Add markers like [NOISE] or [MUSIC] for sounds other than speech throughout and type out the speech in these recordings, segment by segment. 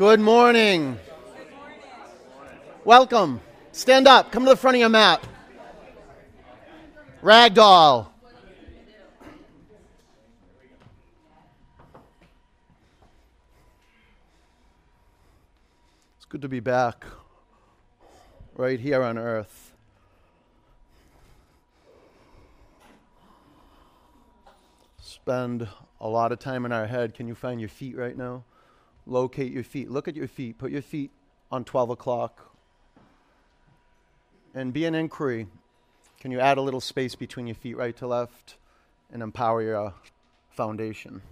Good morning. Welcome. Stand up. Come to the front of your mat. Ragdoll. It's good to be back right here on earth. Spend a lot of time in our head. Can you find your feet right now? Locate your feet. Look at your feet. Put your feet on 12 o'clock. And be an inquiry. Can you add a little space between your feet, right to left, and empower your uh, foundation?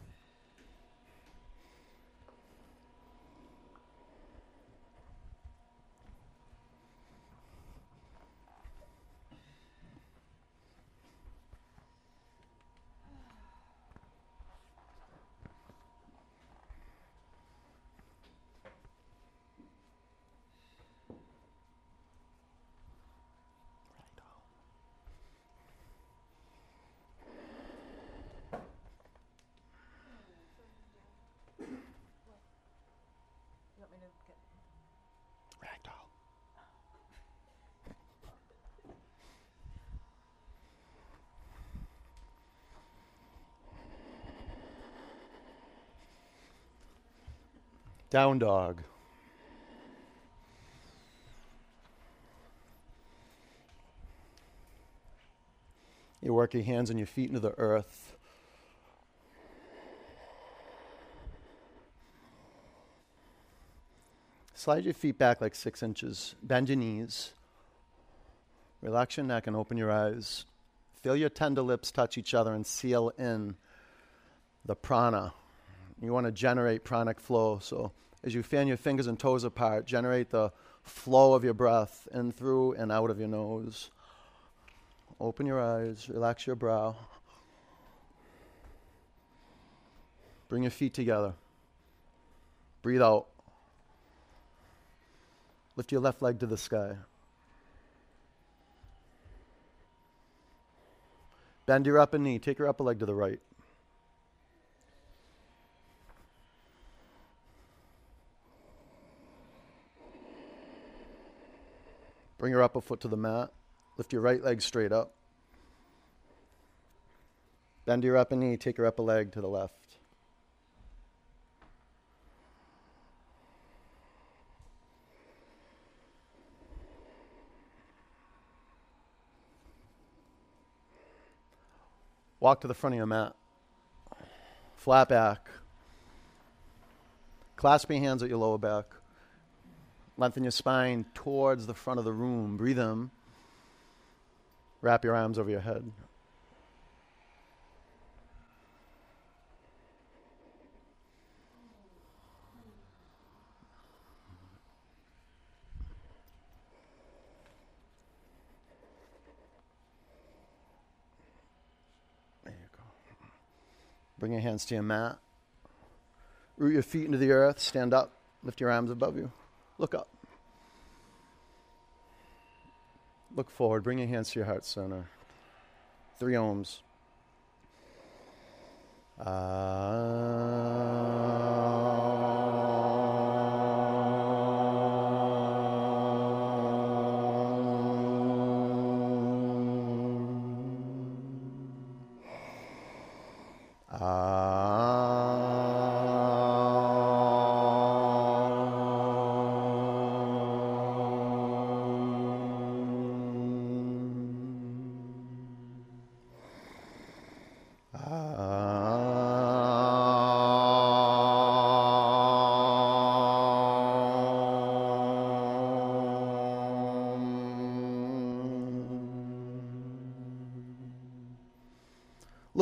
Ragdoll. Down dog. You work your hands and your feet into the earth. Slide your feet back like six inches. Bend your knees. Relax your neck and open your eyes. Feel your tender lips touch each other and seal in the prana. You want to generate pranic flow. So as you fan your fingers and toes apart, generate the flow of your breath in through and out of your nose. Open your eyes, relax your brow. Bring your feet together. Breathe out. Lift your left leg to the sky. Bend your upper knee. Take your upper leg to the right. Bring your upper foot to the mat. Lift your right leg straight up. Bend your upper knee. Take your upper leg to the left. Walk to the front of your mat. Flat back. Clasp your hands at your lower back. Lengthen your spine towards the front of the room. Breathe in. Wrap your arms over your head. There you go. Bring your hands to your mat. Root your feet into the earth. Stand up. Lift your arms above you. Look up. Look forward. Bring your hands to your heart center. Three oms. Ah.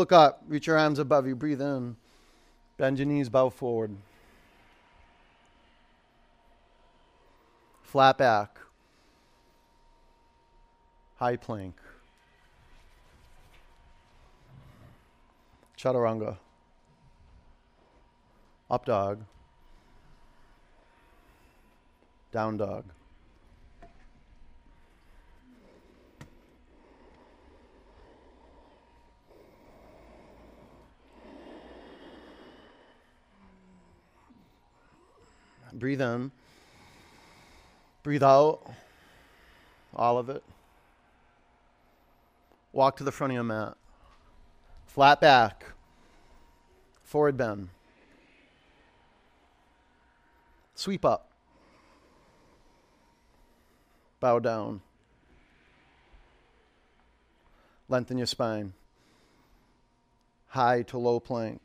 Look up, reach your arms above you, breathe in. Bend your knees, bow forward. Flat back. High plank. Chaturanga. Up dog. Down dog. Breathe in. Breathe out. All of it. Walk to the front of your mat. Flat back. Forward bend. Sweep up. Bow down. Lengthen your spine. High to low plank.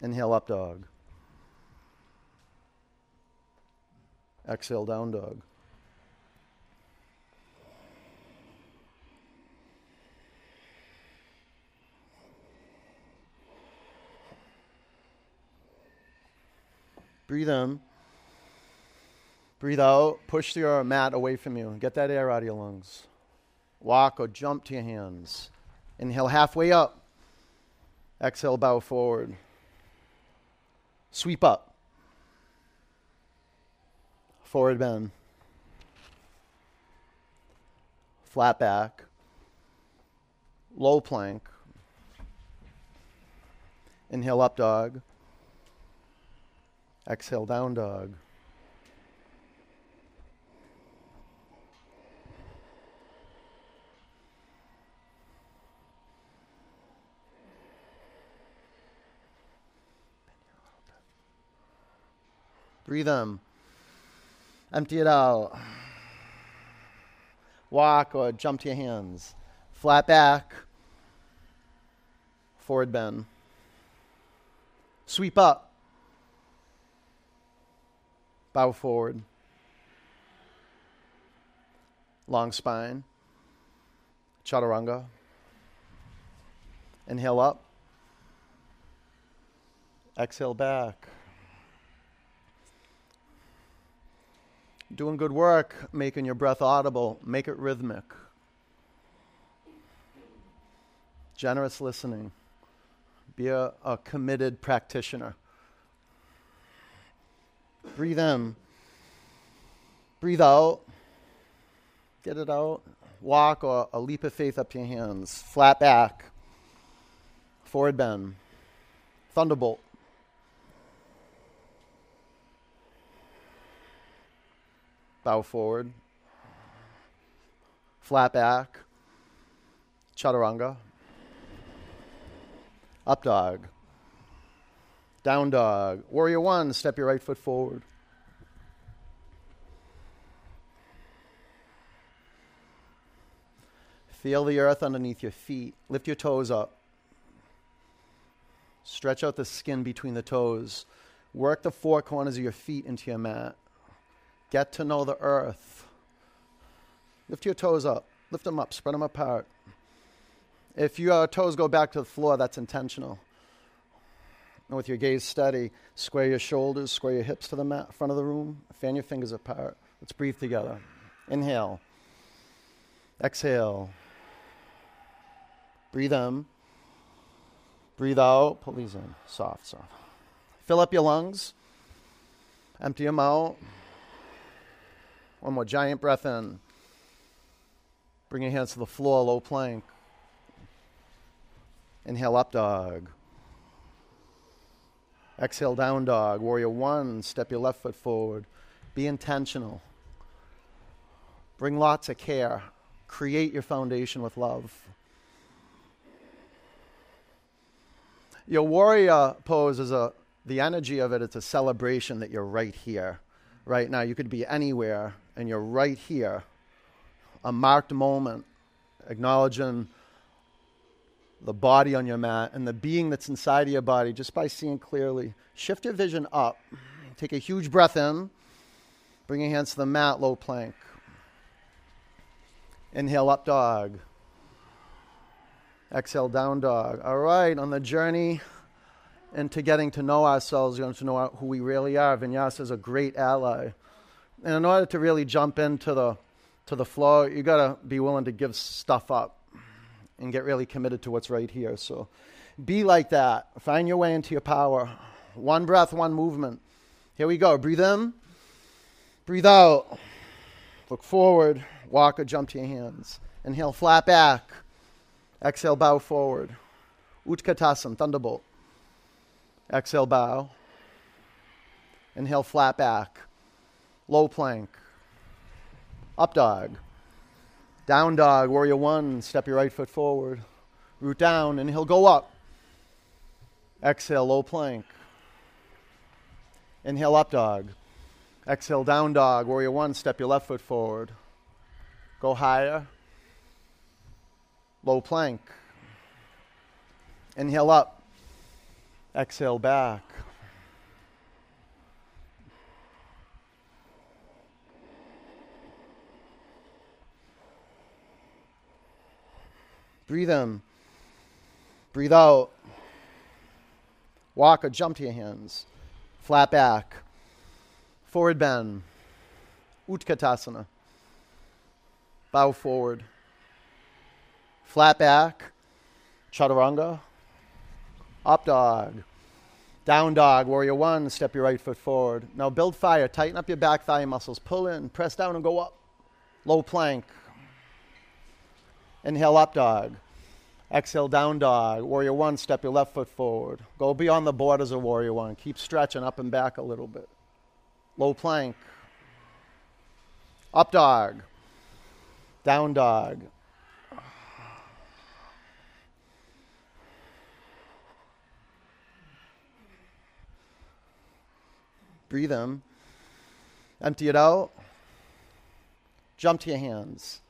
Inhale, up dog. Exhale, down dog. Breathe in. Breathe out. Push your mat away from you. Get that air out of your lungs. Walk or jump to your hands. Inhale halfway up. Exhale, bow forward. Sweep up. Forward bend. Flat back. Low plank. Inhale, up dog. Exhale, down dog. Breathe in. Empty it out. Walk or jump to your hands. Flat back. Forward bend. Sweep up. Bow forward. Long spine. Chaturanga. Inhale up. Exhale back. Doing good work, making your breath audible, make it rhythmic. Generous listening. Be a, a committed practitioner. Breathe in. Breathe out. Get it out. Walk or a leap of faith up your hands. Flat back. Forward bend. Thunderbolt. Bow forward. Flat back. Chaturanga. Up dog. Down dog. Warrior one, step your right foot forward. Feel the earth underneath your feet. Lift your toes up. Stretch out the skin between the toes. Work the four corners of your feet into your mat. Get to know the earth. Lift your toes up. Lift them up. Spread them apart. If your toes go back to the floor, that's intentional. And with your gaze steady, square your shoulders, square your hips to the mat, front of the room, fan your fingers apart. Let's breathe together. Inhale. Exhale. Breathe in. Breathe out. Pull these in. Soft, soft. Fill up your lungs. Empty them out. One more giant breath in. Bring your hands to the floor, low plank. Inhale, up dog. Exhale, down dog. Warrior one, step your left foot forward. Be intentional. Bring lots of care. Create your foundation with love. Your warrior pose is a, the energy of it, it's a celebration that you're right here, right now. You could be anywhere, and you're right here. A marked moment, acknowledging the body on your mat and the being that's inside of your body just by seeing clearly. Shift your vision up. Take a huge breath in. Bring your hands to the mat, low plank. Inhale, up dog. Exhale, down dog. All right, on the journey into getting to know ourselves, getting to know who we really are, Vinyasa is a great ally. And in order to really jump into the to the flow, you got to be willing to give stuff up and get really committed to what's right here. So be like that. Find your way into your power. One breath, one movement. Here we go. Breathe in, breathe out. Look forward, walk or jump to your hands. Inhale, flat back. Exhale, bow forward. Utkatasana, thunderbolt. Exhale, bow. Inhale, flat back. Low plank. Up dog. Down dog, warrior one. Step your right foot forward. Root down. Inhale, go up. Exhale, low plank. Inhale, up dog. Exhale, down dog. Warrior one. Step your left foot forward. Go higher. Low plank. Inhale up. Exhale back. Breathe in. Breathe out. Walk or jump to your hands. Flat back. Forward bend. Utkatasana. Bow forward. Flat back. Chaturanga. Up dog. Down dog. Warrior one. Step your right foot forward. Now build fire. Tighten up your back thigh muscles. Pull in. Press down and go up. Low plank. Inhale, up dog. Exhale, down dog. Warrior one, step your left foot forward. Go beyond the borders of warrior one. Keep stretching up and back a little bit. Low plank. Up dog. Down dog. Breathe in. Empty it out. Jump to your hands.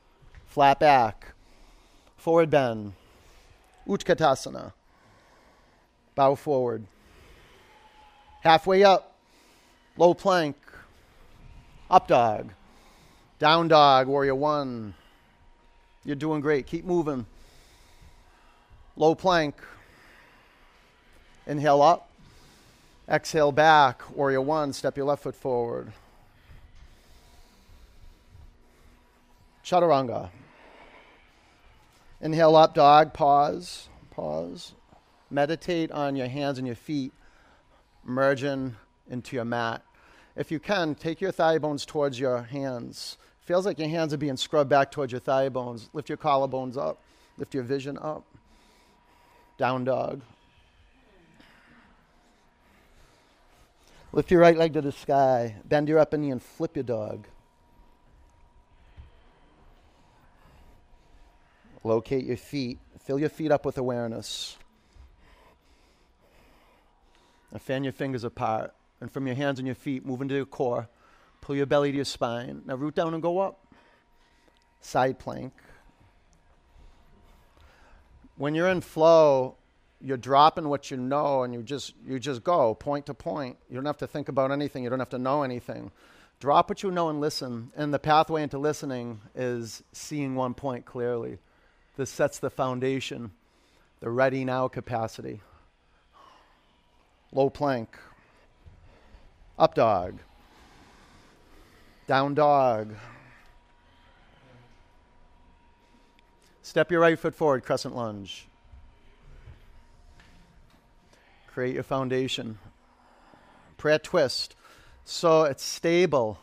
Flat back. Forward bend. Utkatasana. Bow forward. Halfway up. Low plank. Up dog. Down dog. Warrior one. You're doing great. Keep moving. Low plank. Inhale up. Exhale back. Warrior one. Step your left foot forward. Chaturanga. Inhale up, dog. Pause. Pause. Meditate on your hands and your feet merging into your mat. If you can, take your thigh bones towards your hands. Feels like your hands are being scrubbed back towards your thigh bones. Lift your collarbones up. Lift your vision up. Down dog. Lift your right leg to the sky. Bend your upper knee and flip your dog. Locate your feet. Fill your feet up with awareness. Now fan your fingers apart. And from your hands and your feet, move into your core. Pull your belly to your spine. Now root down and go up. Side plank. When you're in flow, you're dropping what you know and you just you just go point to point. You don't have to think about anything. You don't have to know anything. Drop what you know and listen. And the pathway into listening is seeing one point clearly. This sets the foundation, the ready now capacity. Low plank. Up dog. Down dog. Step your right foot forward, crescent lunge. Create your foundation. Prayer twist. So it's stable,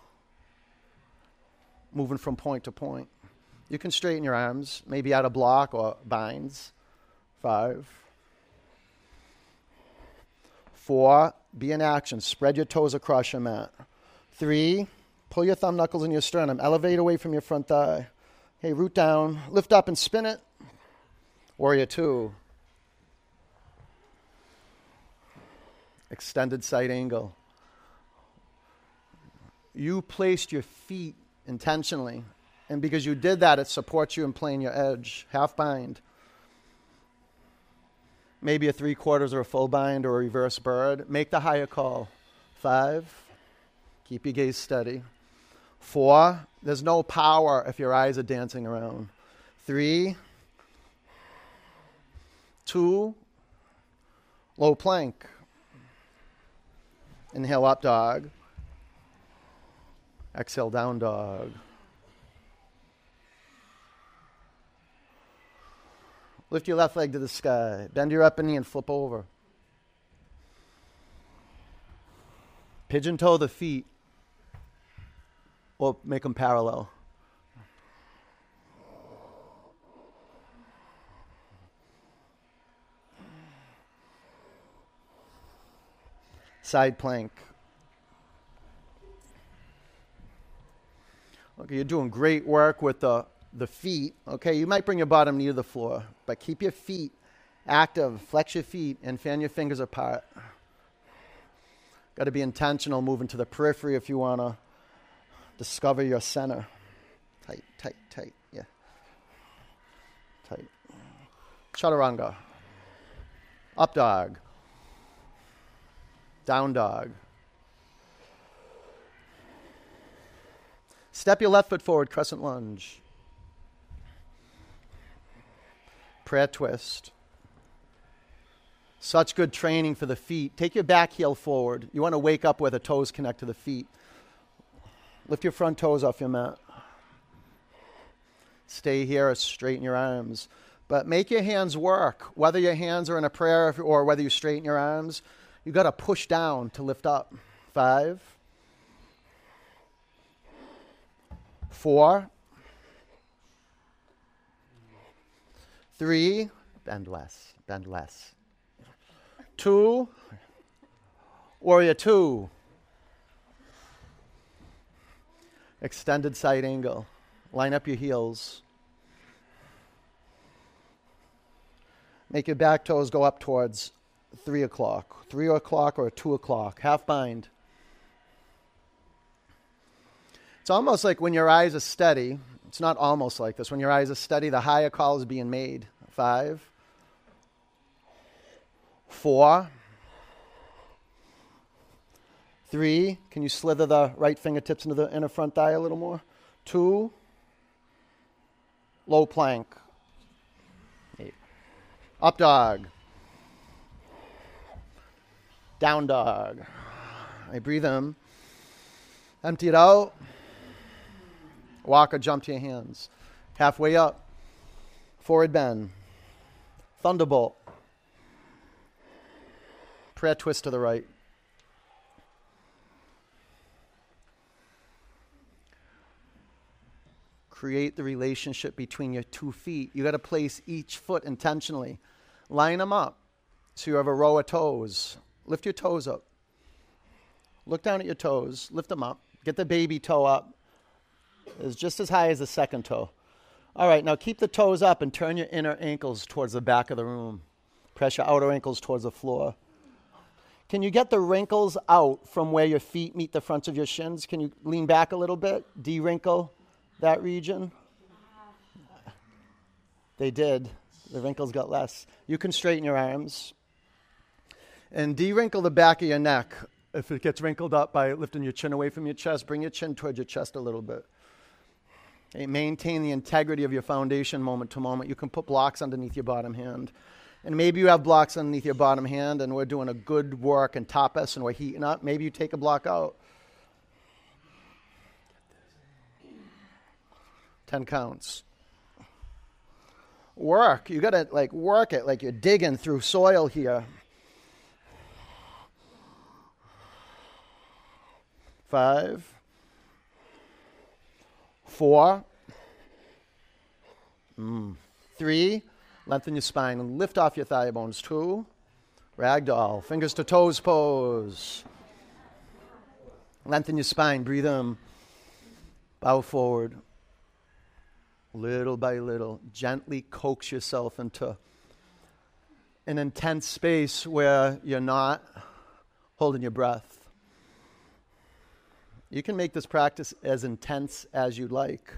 moving from point to point. You can straighten your arms, maybe out a block or binds. Five. Four, be in action. Spread your toes across your mat. Three, pull your thumb knuckles in your sternum. Elevate away from your front thigh. Hey, root down. Lift up and spin it. Warrior two. Extended side angle. You placed your feet intentionally and because you did that, it supports you in playing your edge. Half bind. Maybe a three quarters or a full bind or a reverse bird. Make the higher call. Five. Keep your gaze steady. Four. There's no power if your eyes are dancing around. Three. Two. Low plank. Inhale up dog. Exhale down dog. Lift your left leg to the sky. Bend your upper knee and flip over. Pigeon toe the feet or make them parallel. side plank. Okay, you're doing great work with the, the feet. Okay, you might bring your bottom knee to the floor, but keep your feet active. Flex your feet and fan your fingers apart. Got to be intentional moving to the periphery if you want to discover your center. Tight, tight, tight. Yeah. Tight. Chaturanga. Up dog. Down dog. Step your left foot forward, crescent lunge. Prayer twist. Such good training for the feet. Take your back heel forward. You want to wake up where the toes connect to the feet. Lift your front toes off your mat. Stay here or straighten your arms. But make your hands work. Whether your hands are in a prayer or whether you straighten your arms, you got to push down to lift up. Five. Four. Three. Bend less. Bend less. Two. Warrior two. Extended side angle. Line up your heels. Make your back toes go up towards three o'clock, three o'clock or two o'clock, half bind. It's almost like when your eyes are steady, it's not almost like this. When your eyes are steady, the higher call is being made. Five, four, three. Can you slither the right fingertips into the inner front thigh a little more? Two, low plank. Eight. Up dog. Down dog. I breathe in. Empty it out. Walk or jump to your hands. Halfway up. Forward bend. Thunderbolt. Prayer twist to the right. Create the relationship between your two feet. You got to place each foot intentionally. Line them up so you have a row of toes. Lift your toes up. Look down at your toes. Lift them up. Get the baby toe up is just as high as the second toe. All right, now keep the toes up and turn your inner ankles towards the back of the room. Press your outer ankles towards the floor. Can you get the wrinkles out from where your feet meet the fronts of your shins? Can you lean back a little bit? De wrinkle that region? They did. The wrinkles got less. You can straighten your arms. And de wrinkle the back of your neck. If it gets wrinkled up by lifting your chin away from your chest, bring your chin towards your chest a little bit. Okay, maintain the integrity of your foundation moment to moment. You can put blocks underneath your bottom hand. And maybe you have blocks underneath your bottom hand and we're doing a good work in tapas and we're heating up. Maybe you take a block out. 10 counts. Work. You got to like work it like you're digging through soil here. Five four, mm. three, lengthen your spine and lift off your thigh bones. Two, ragdoll, fingers to toes pose. Lengthen your spine, breathe in, bow forward. Little by little, gently coax yourself into an intense space where you're not holding your breath. You can make this practice as intense as you'd like.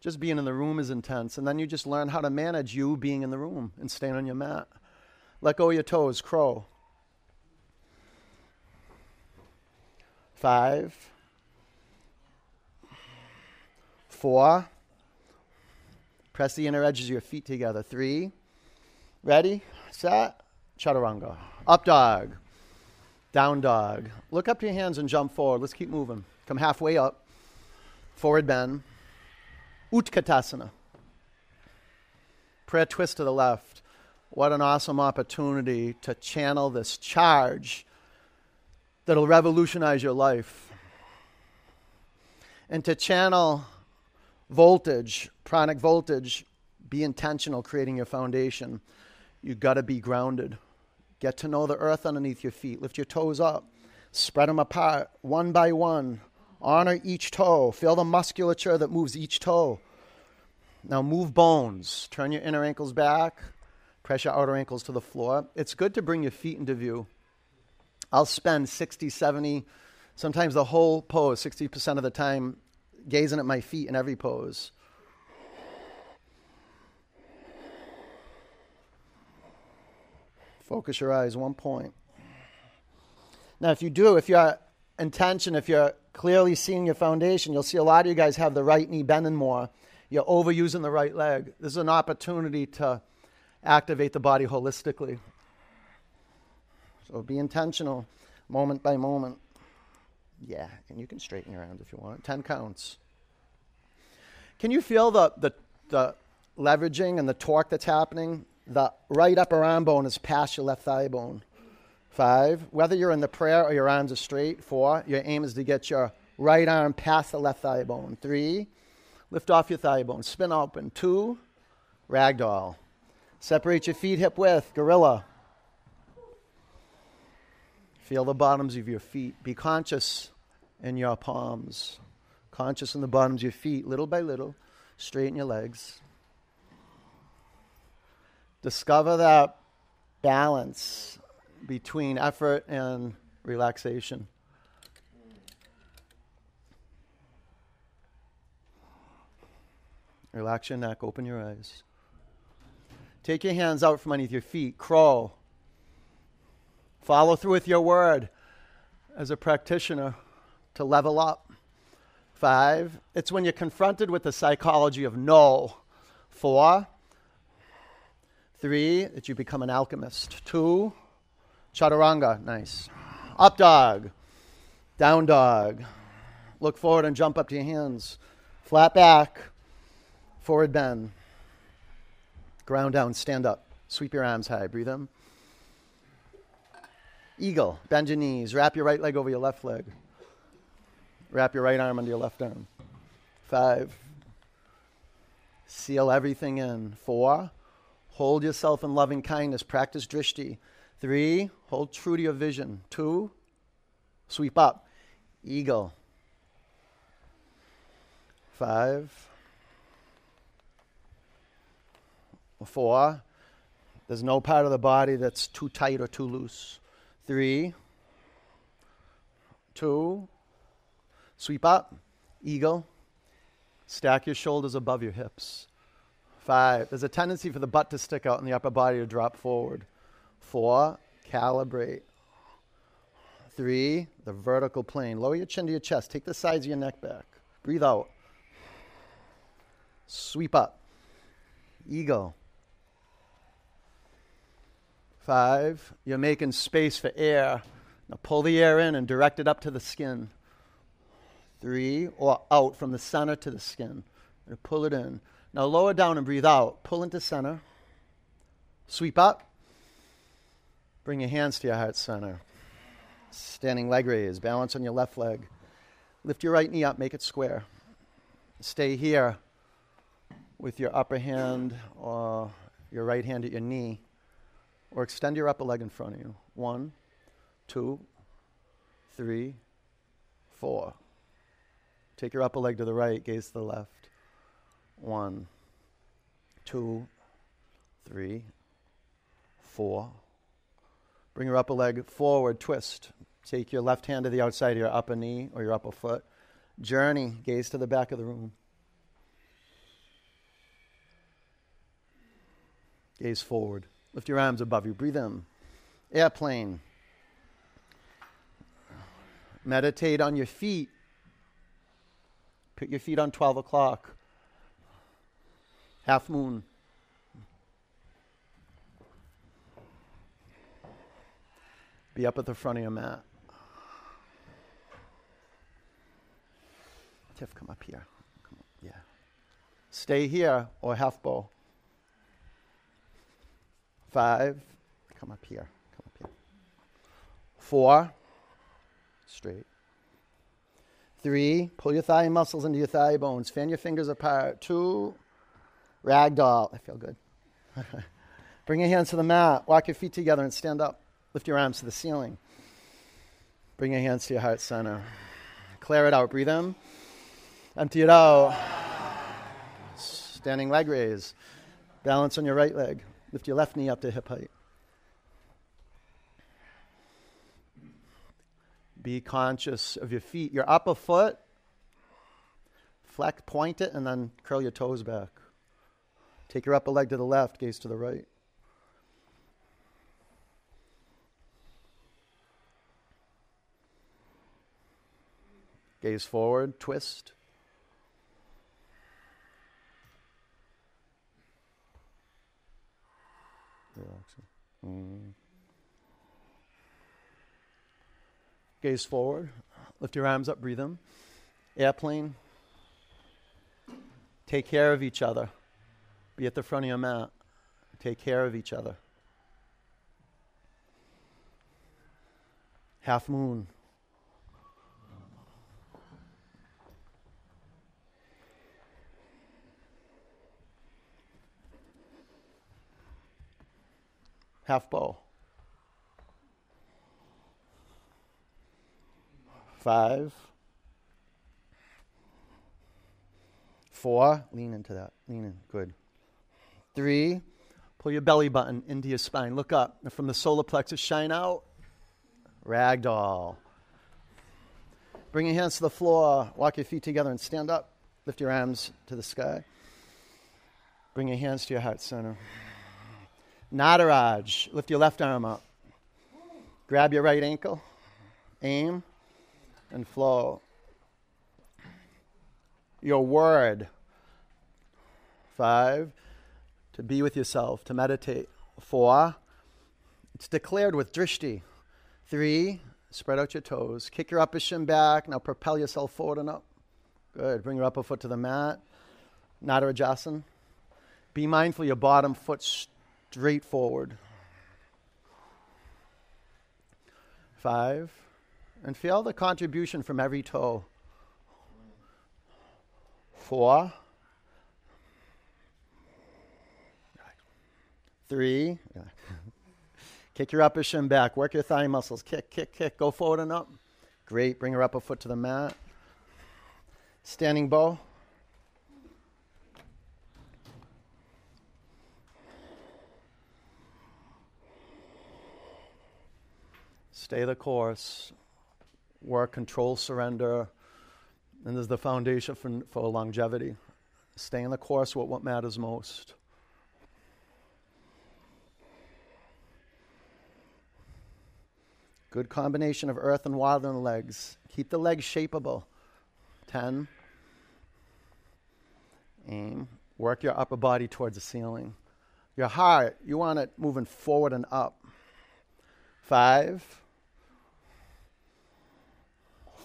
Just being in the room is intense, and then you just learn how to manage you being in the room and staying on your mat. Let go of your toes, crow. Five, four. Press the inner edges of your feet together. Three. Ready? Set. Chaturanga. Up dog. Down dog. Look up to your hands and jump forward. Let's keep moving. Come halfway up. Forward bend. Utkatasana. Prayer twist to the left. What an awesome opportunity to channel this charge that'll revolutionize your life. And to channel voltage, pranic voltage, be intentional creating your foundation. You've got to be grounded. Get to know the earth underneath your feet. Lift your toes up. Spread them apart one by one. Honor each toe. Feel the musculature that moves each toe. Now move bones. Turn your inner ankles back. Press your outer ankles to the floor. It's good to bring your feet into view. I'll spend 60, 70, sometimes the whole pose, 60% of the time, gazing at my feet in every pose. Focus your eyes, one point. Now, if you do, if your intention, if you're clearly seeing your foundation, you'll see a lot of you guys have the right knee bending more. You're overusing the right leg. This is an opportunity to activate the body holistically. So be intentional, moment by moment. Yeah, and you can straighten your arms if you want. 10 counts. Can you feel the, the, the leveraging and the torque that's happening? The right upper arm bone is past your left thigh bone. Five, whether you're in the prayer or your arms are straight. Four, your aim is to get your right arm past the left thigh bone. Three, lift off your thigh bone, spin open. Two, ragdoll. Separate your feet hip width, gorilla. Feel the bottoms of your feet. Be conscious in your palms. Conscious in the bottoms of your feet, little by little. Straighten your legs. Discover that balance between effort and relaxation. Relax your neck, open your eyes. Take your hands out from underneath your feet, crawl. Follow through with your word as a practitioner to level up. Five, it's when you're confronted with the psychology of no. Four, three, that you become an alchemist. Two, chaturanga, nice. Up dog, down dog. Look forward and jump up to your hands. Flat back, forward bend. Ground down, stand up. Sweep your arms high, breathe in. Eagle, bend your knees. Wrap your right leg over your left leg. Wrap your right arm under your left arm. Five. Seal everything in. Four. Hold yourself in loving kindness. Practice drishti. Three. Hold true to your vision. Two. Sweep up. Eagle. Five. Four. There's no part of the body that's too tight or too loose. Three. Two. Sweep up. Eagle. Stack your shoulders above your hips. Five. There's a tendency for the butt to stick out and the upper body to drop forward. Four. Calibrate. Three. The vertical plane. Lower your chin to your chest. Take the sides of your neck back. Breathe out. Sweep up. Eagle. Five. You're making space for air. Now pull the air in and direct it up to the skin three, or out from the center to the skin. And pull it in. Now lower down and breathe out. Pull into center. Sweep up. Bring your hands to your heart center. Standing leg raise. Balance on your left leg. Lift your right knee up. Make it square. Stay here with your upper hand or your right hand at your knee. Or extend your upper leg in front of you. One, two, three, four. Take your upper leg to the right, gaze to the left. One, two, three, four. Bring your upper leg forward, twist. Take your left hand to the outside of your upper knee or your upper foot. Journey, gaze to the back of the room. Gaze forward. Lift your arms above you. Breathe in. Airplane. Meditate on your feet Put your feet on 12 o'clock. Half moon. Be up at the front of your mat. Tiff, come up here. Come yeah. Stay here or half bow. Five. Come up here. Come up here. Four. Straight. Three, pull your thigh muscles into your thigh bones. Fan your fingers apart. Two, ragdoll. I feel good. [LAUGHS] Bring your hands to the mat. Walk your feet together and stand up. Lift your arms to the ceiling. Bring your hands to your heart center. Clear it out. Breathe in. Empty it out. Standing leg raise. Balance on your right leg. Lift your left knee up to hip height. Be conscious of your feet. Your upper foot, flex, point it, and then curl your toes back. Take your upper leg to the left, gaze to the right. Gaze forward, twist. Relaxing. Mm. Gaze forward. Lift your arms up, breathe them. Airplane. Take care of each other. Be at the front of your mat. Take care of each other. Half moon. Half bow. Five. Four. Lean into that. Lean in. Good. Three. Pull your belly button into your spine. Look up. And from the solar plexus, shine out. Ragdoll. Bring your hands to the floor. Walk your feet together and stand up. Lift your arms to the sky. Bring your hands to your heart center. Nataraj. Lift your left arm up. Grab your right ankle. Aim and flow. Your word. Five. To be with yourself, to meditate. Four. It's declared with drishti. Three. Spread out your toes. Kick your upper shin back. Now propel yourself forward and up. Good. Bring your upper foot to the mat. Natarajasana. Be mindful your bottom foot straight forward. Five. And feel the contribution from every toe. Four. Three. [LAUGHS] kick your upper shin back. Work your thigh muscles. Kick, kick, kick. Go forward and up. Great. Bring your upper foot to the mat. Standing bow. Stay the course, work, control, surrender, and there's the foundation for, for longevity. Stay in the course with what matters most. Good combination of earth and water in the legs. Keep the legs shapeable. 10. Aim. Work your upper body towards the ceiling. Your heart, you want it moving forward and up. Five.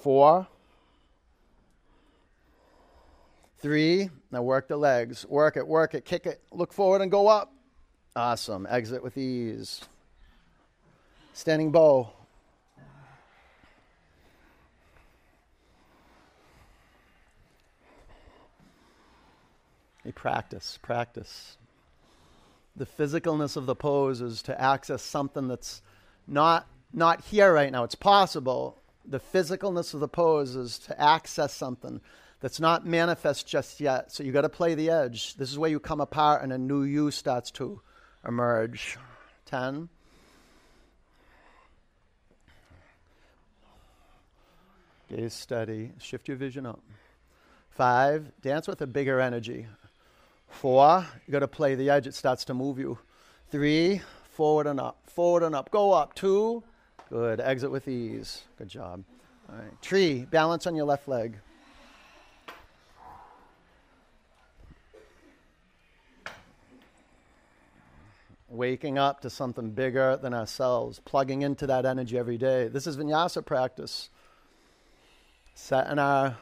Four. Three. Now work the legs. Work it, work it, kick it, look forward and go up. Awesome. Exit with ease. Standing bow. Practice, practice. The physicalness of the pose is to access something that's not not here right now. It's possible, the physicalness of the pose is to access something that's not manifest just yet. So you got to play the edge. This is where you come apart and a new you starts to emerge. 10. Gaze steady. Shift your vision up. Five, dance with a bigger energy. Four, you got to play the edge. It starts to move you. Three, forward and up. Forward and up. Go up. Two, Good. Exit with ease. Good job. All right. Tree, balance on your left leg. Waking up to something bigger than ourselves, plugging into that energy every day. This is vinyasa practice. Setting our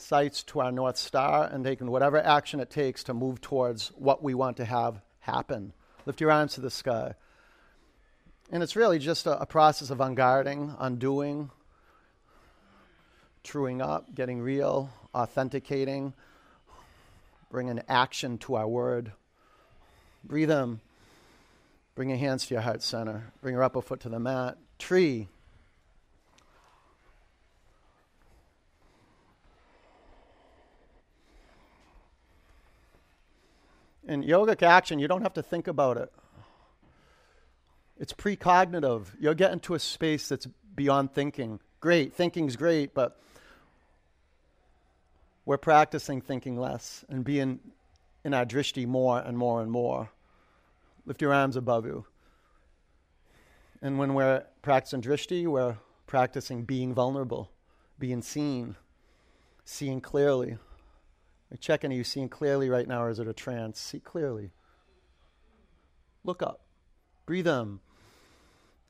sights to our North Star and taking whatever action it takes to move towards what we want to have happen. Lift your arms to the sky. And it's really just a, a process of unguarding, undoing, truing up, getting real, authenticating, bringing action to our word. Breathe in. Bring your hands to your heart center. Bring your upper foot to the mat. Tree. In yogic action, you don't have to think about it. It's precognitive. You'll get into a space that's beyond thinking. Great, thinking's great, but we're practicing thinking less and being in our drishti more and more and more. Lift your arms above you. And when we're practicing drishti, we're practicing being vulnerable, being seen, seeing clearly. We're checking, are you seeing clearly right now, or is it a trance? See clearly. Look up. Breathe in.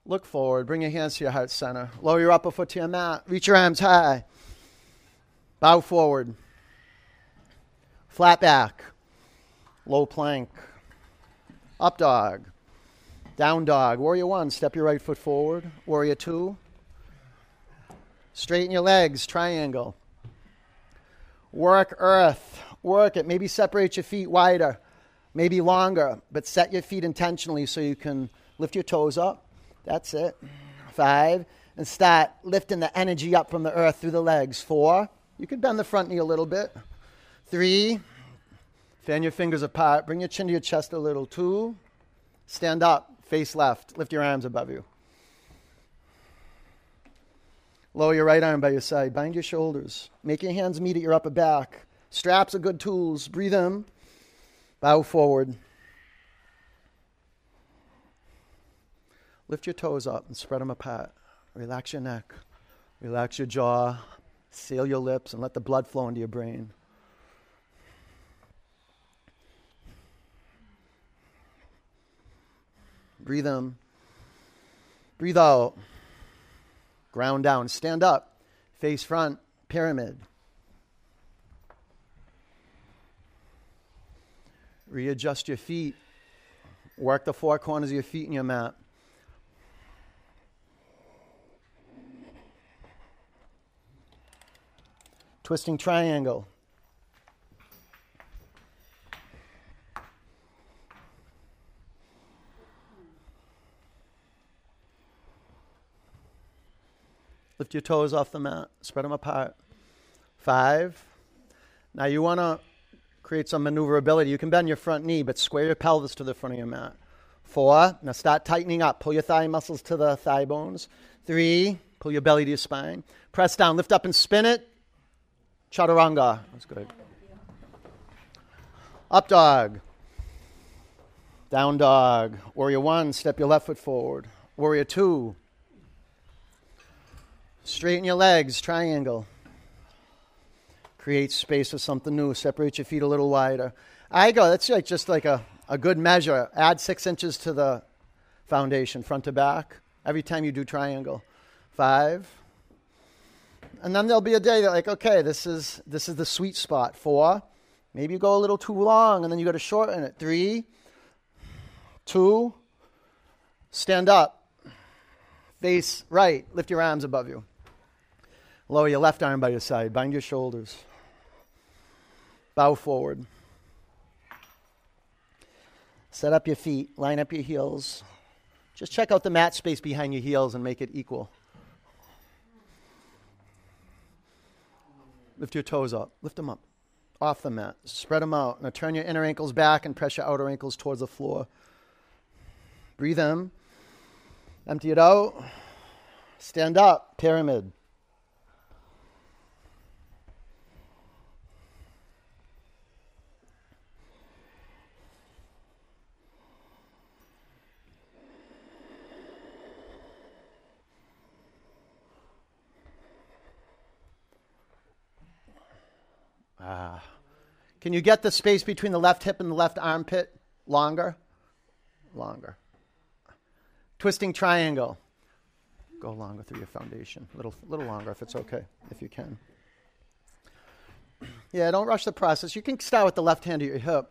Look forward. Bring your hands to your heart center. Lower your upper foot to your mat. Reach your arms high. Bow forward. Flat back. Low plank. Up dog. Down dog. Warrior one, step your right foot forward. Warrior two. Straighten your legs. Triangle. Work earth. Work it. Maybe separate your feet wider, maybe longer, but set your feet intentionally so you can lift your toes up. That's it. Five. And start lifting the energy up from the earth through the legs. Four. You can bend the front knee a little bit. Three. Fan your fingers apart. Bring your chin to your chest a little. Two. Stand up. Face left. Lift your arms above you. Lower your right arm by your side. Bind your shoulders. Make your hands meet at your upper back. Straps are good tools. Breathe in. Bow forward. Lift your toes up and spread them apart. Relax your neck. Relax your jaw. Seal your lips and let the blood flow into your brain. Breathe in. Breathe out. Ground down. Stand up. Face front. Pyramid. Readjust your feet. Work the four corners of your feet in your mat. Twisting triangle. Lift your toes off the mat, spread them apart. Five. Now you want to create some maneuverability. You can bend your front knee, but square your pelvis to the front of your mat. Four. Now start tightening up. Pull your thigh muscles to the thigh bones. Three. Pull your belly to your spine. Press down. Lift up and spin it. Chaturanga. That's good. Up dog. Down dog. Warrior one. Step your left foot forward. Warrior two. Straighten your legs, triangle. Create space for something new. Separate your feet a little wider. I go, that's like just like a, a good measure. Add six inches to the foundation, front to back, every time you do triangle. Five. And then there'll be a day that like, okay, this is this is the sweet spot. Four. Maybe you go a little too long and then you got to shorten it. Three. Two. Stand up. Face right. Lift your arms above you. Lower your left arm by your side. Bind your shoulders. Bow forward. Set up your feet. Line up your heels. Just check out the mat space behind your heels and make it equal. Lift your toes up. Lift them up. Off the mat. Spread them out. Now turn your inner ankles back and press your outer ankles towards the floor. Breathe in. Empty it out. Stand up. Pyramid. Can you get the space between the left hip and the left armpit longer? Longer. Twisting triangle. Go longer through your foundation. A little, little longer if it's okay, if you can. Yeah, don't rush the process. You can start with the left hand at your hip.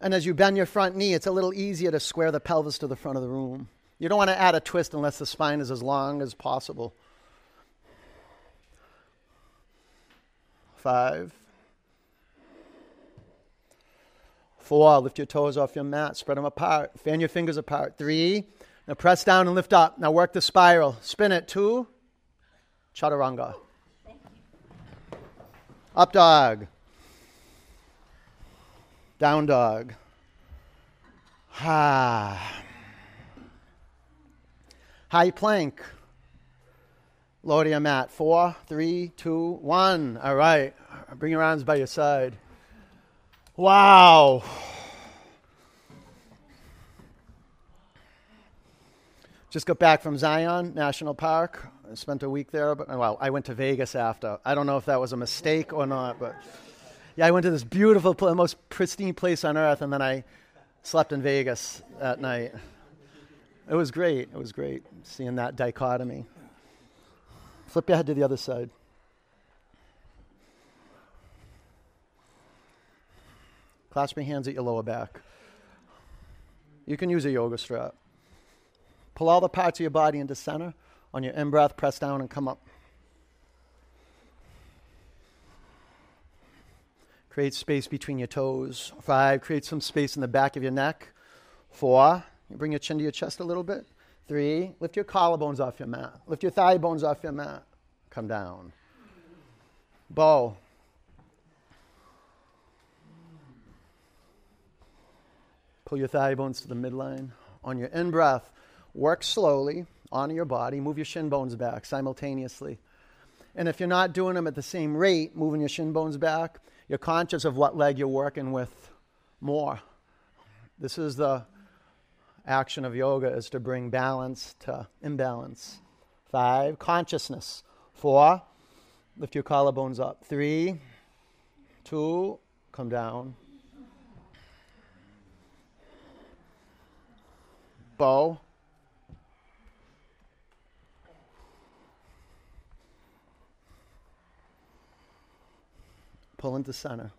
And as you bend your front knee, it's a little easier to square the pelvis to the front of the room. You don't want to add a twist unless the spine is as long as possible. Five. Four, lift your toes off your mat, spread them apart, fan your fingers apart. Three, now press down and lift up. Now work the spiral. Spin it. Two, chaturanga. Up dog. Down dog. Ah. High plank. Lower to your mat. Four, three, two, one. All right. Bring your arms by your side. Wow. Just got back from Zion National Park. I spent a week there, but well, I went to Vegas after. I don't know if that was a mistake or not, but yeah, I went to this beautiful, most pristine place on earth, and then I slept in Vegas that night. It was great. It was great seeing that dichotomy. Flip your head to the other side. Clasp your hands at your lower back. You can use a yoga strap. Pull all the parts of your body into center. On your in breath, press down and come up. Create space between your toes. Five, create some space in the back of your neck. Four, you bring your chin to your chest a little bit. Three, lift your collarbones off your mat. Lift your thigh bones off your mat. Come down. Bow. Pull your thigh bones to the midline. On your in breath, work slowly, honor your body, move your shin bones back simultaneously. And if you're not doing them at the same rate, moving your shin bones back, you're conscious of what leg you're working with more. This is the action of yoga is to bring balance to imbalance. Five, consciousness. Four, lift your collarbones up. Three, two, come down. Bow. Pull into center.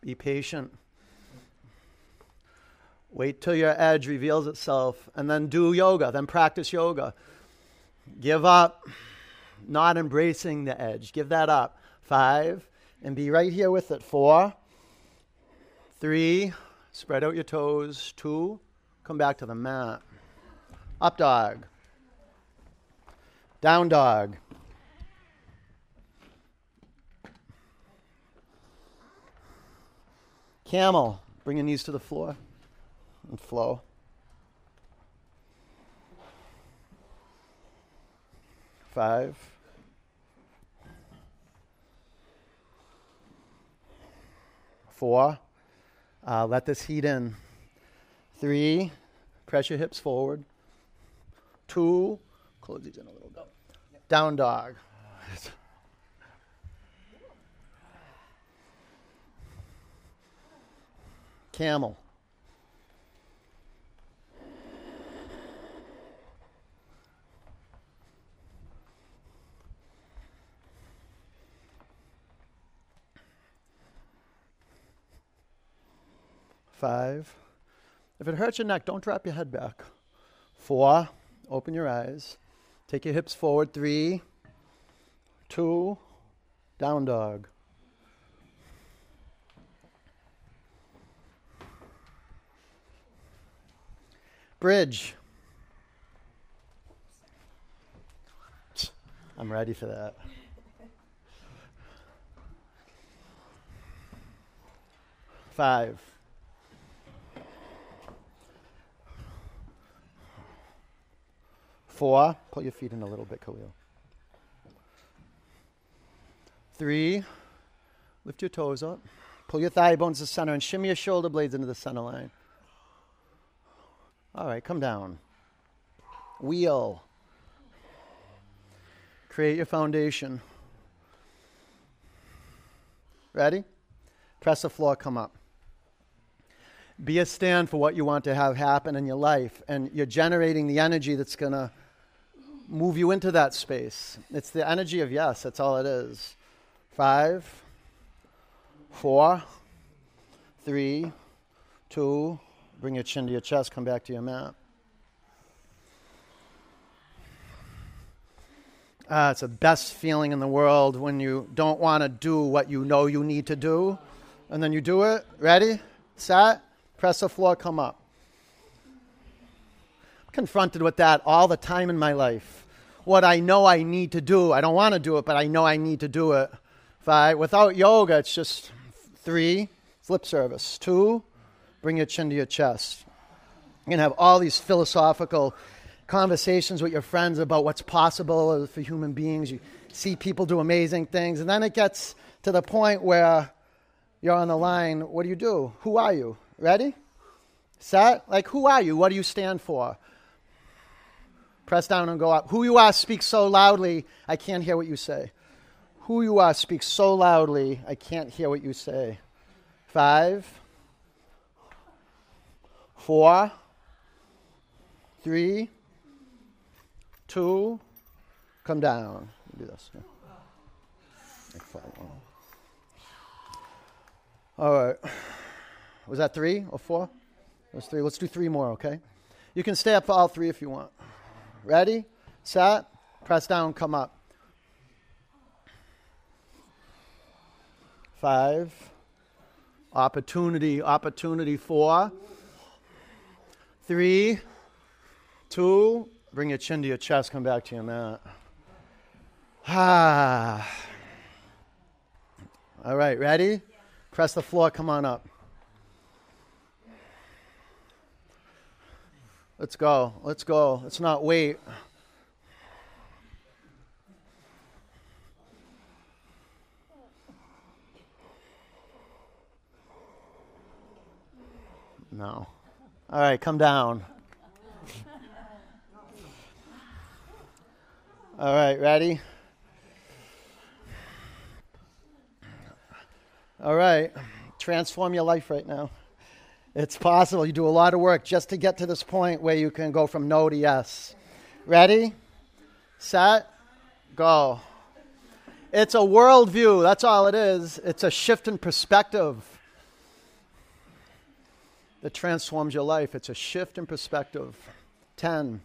Be patient. Wait till your edge reveals itself and then do yoga, then practice yoga. Give up not embracing the edge. Give that up. Five, and be right here with it. Four, three, spread out your toes. Two, come back to the mat. Up dog. Down dog. Camel. Bring your knees to the floor and flow. Five. Four. Uh, let this heat in. Three. Press your hips forward. Two. Close these in a little bit. Down dog. Camel. Five. If it hurts your neck, don't drop your head back. Four. Open your eyes. Take your hips forward. Three. Two. Down dog. Bridge. I'm ready for that. Five. Four. Pull your feet in a little bit, Khalil. Three. Lift your toes up. Pull your thigh bones to the center and shimmy your shoulder blades into the center line. All right, come down. Wheel. Create your foundation. Ready? Press the floor, come up. Be a stand for what you want to have happen in your life, and you're generating the energy that's going to move you into that space. It's the energy of yes, that's all it is. Five, four, three, two, Bring your chin to your chest, come back to your mat. Uh, it's the best feeling in the world when you don't want to do what you know you need to do, and then you do it. Ready? Set? Press the floor, come up. Confronted with that all the time in my life. what I know I need to do. I don't want to do it, but I know I need to do it. Five, without yoga, it's just three, flip service. Two, bring your chin to your chest. Going to have all these philosophical conversations with your friends about what's possible for human beings. You see people do amazing things, and then it gets to the point where you're on the line. What do you do? Who are you? Ready? Set? Like, who are you? What do you stand for? Press down and go up. Who you are speaks so loudly, I can't hear what you say. Who you are speaks so loudly, I can't hear what you say. Five, four, three, two, come down. Do this. Yeah. All right. Was that three or four? That's three. Let's do three more, okay? You can stay up for all three if you want. Ready? Set? Press down, come up. Five. Opportunity, opportunity. Four. Three. Two. Bring your chin to your chest. Come back to your mat. Ah. All right, ready? Press the floor. Come on up. Let's go. Let's go. Let's not wait. No. All right, come down. All right, ready? All right, transform your life right now. It's possible. You do a lot of work just to get to this point where you can go from no to yes. Ready? Set? Go. It's a worldview. That's all it is. It's a shift in perspective that transforms your life. It's a shift in perspective. 10.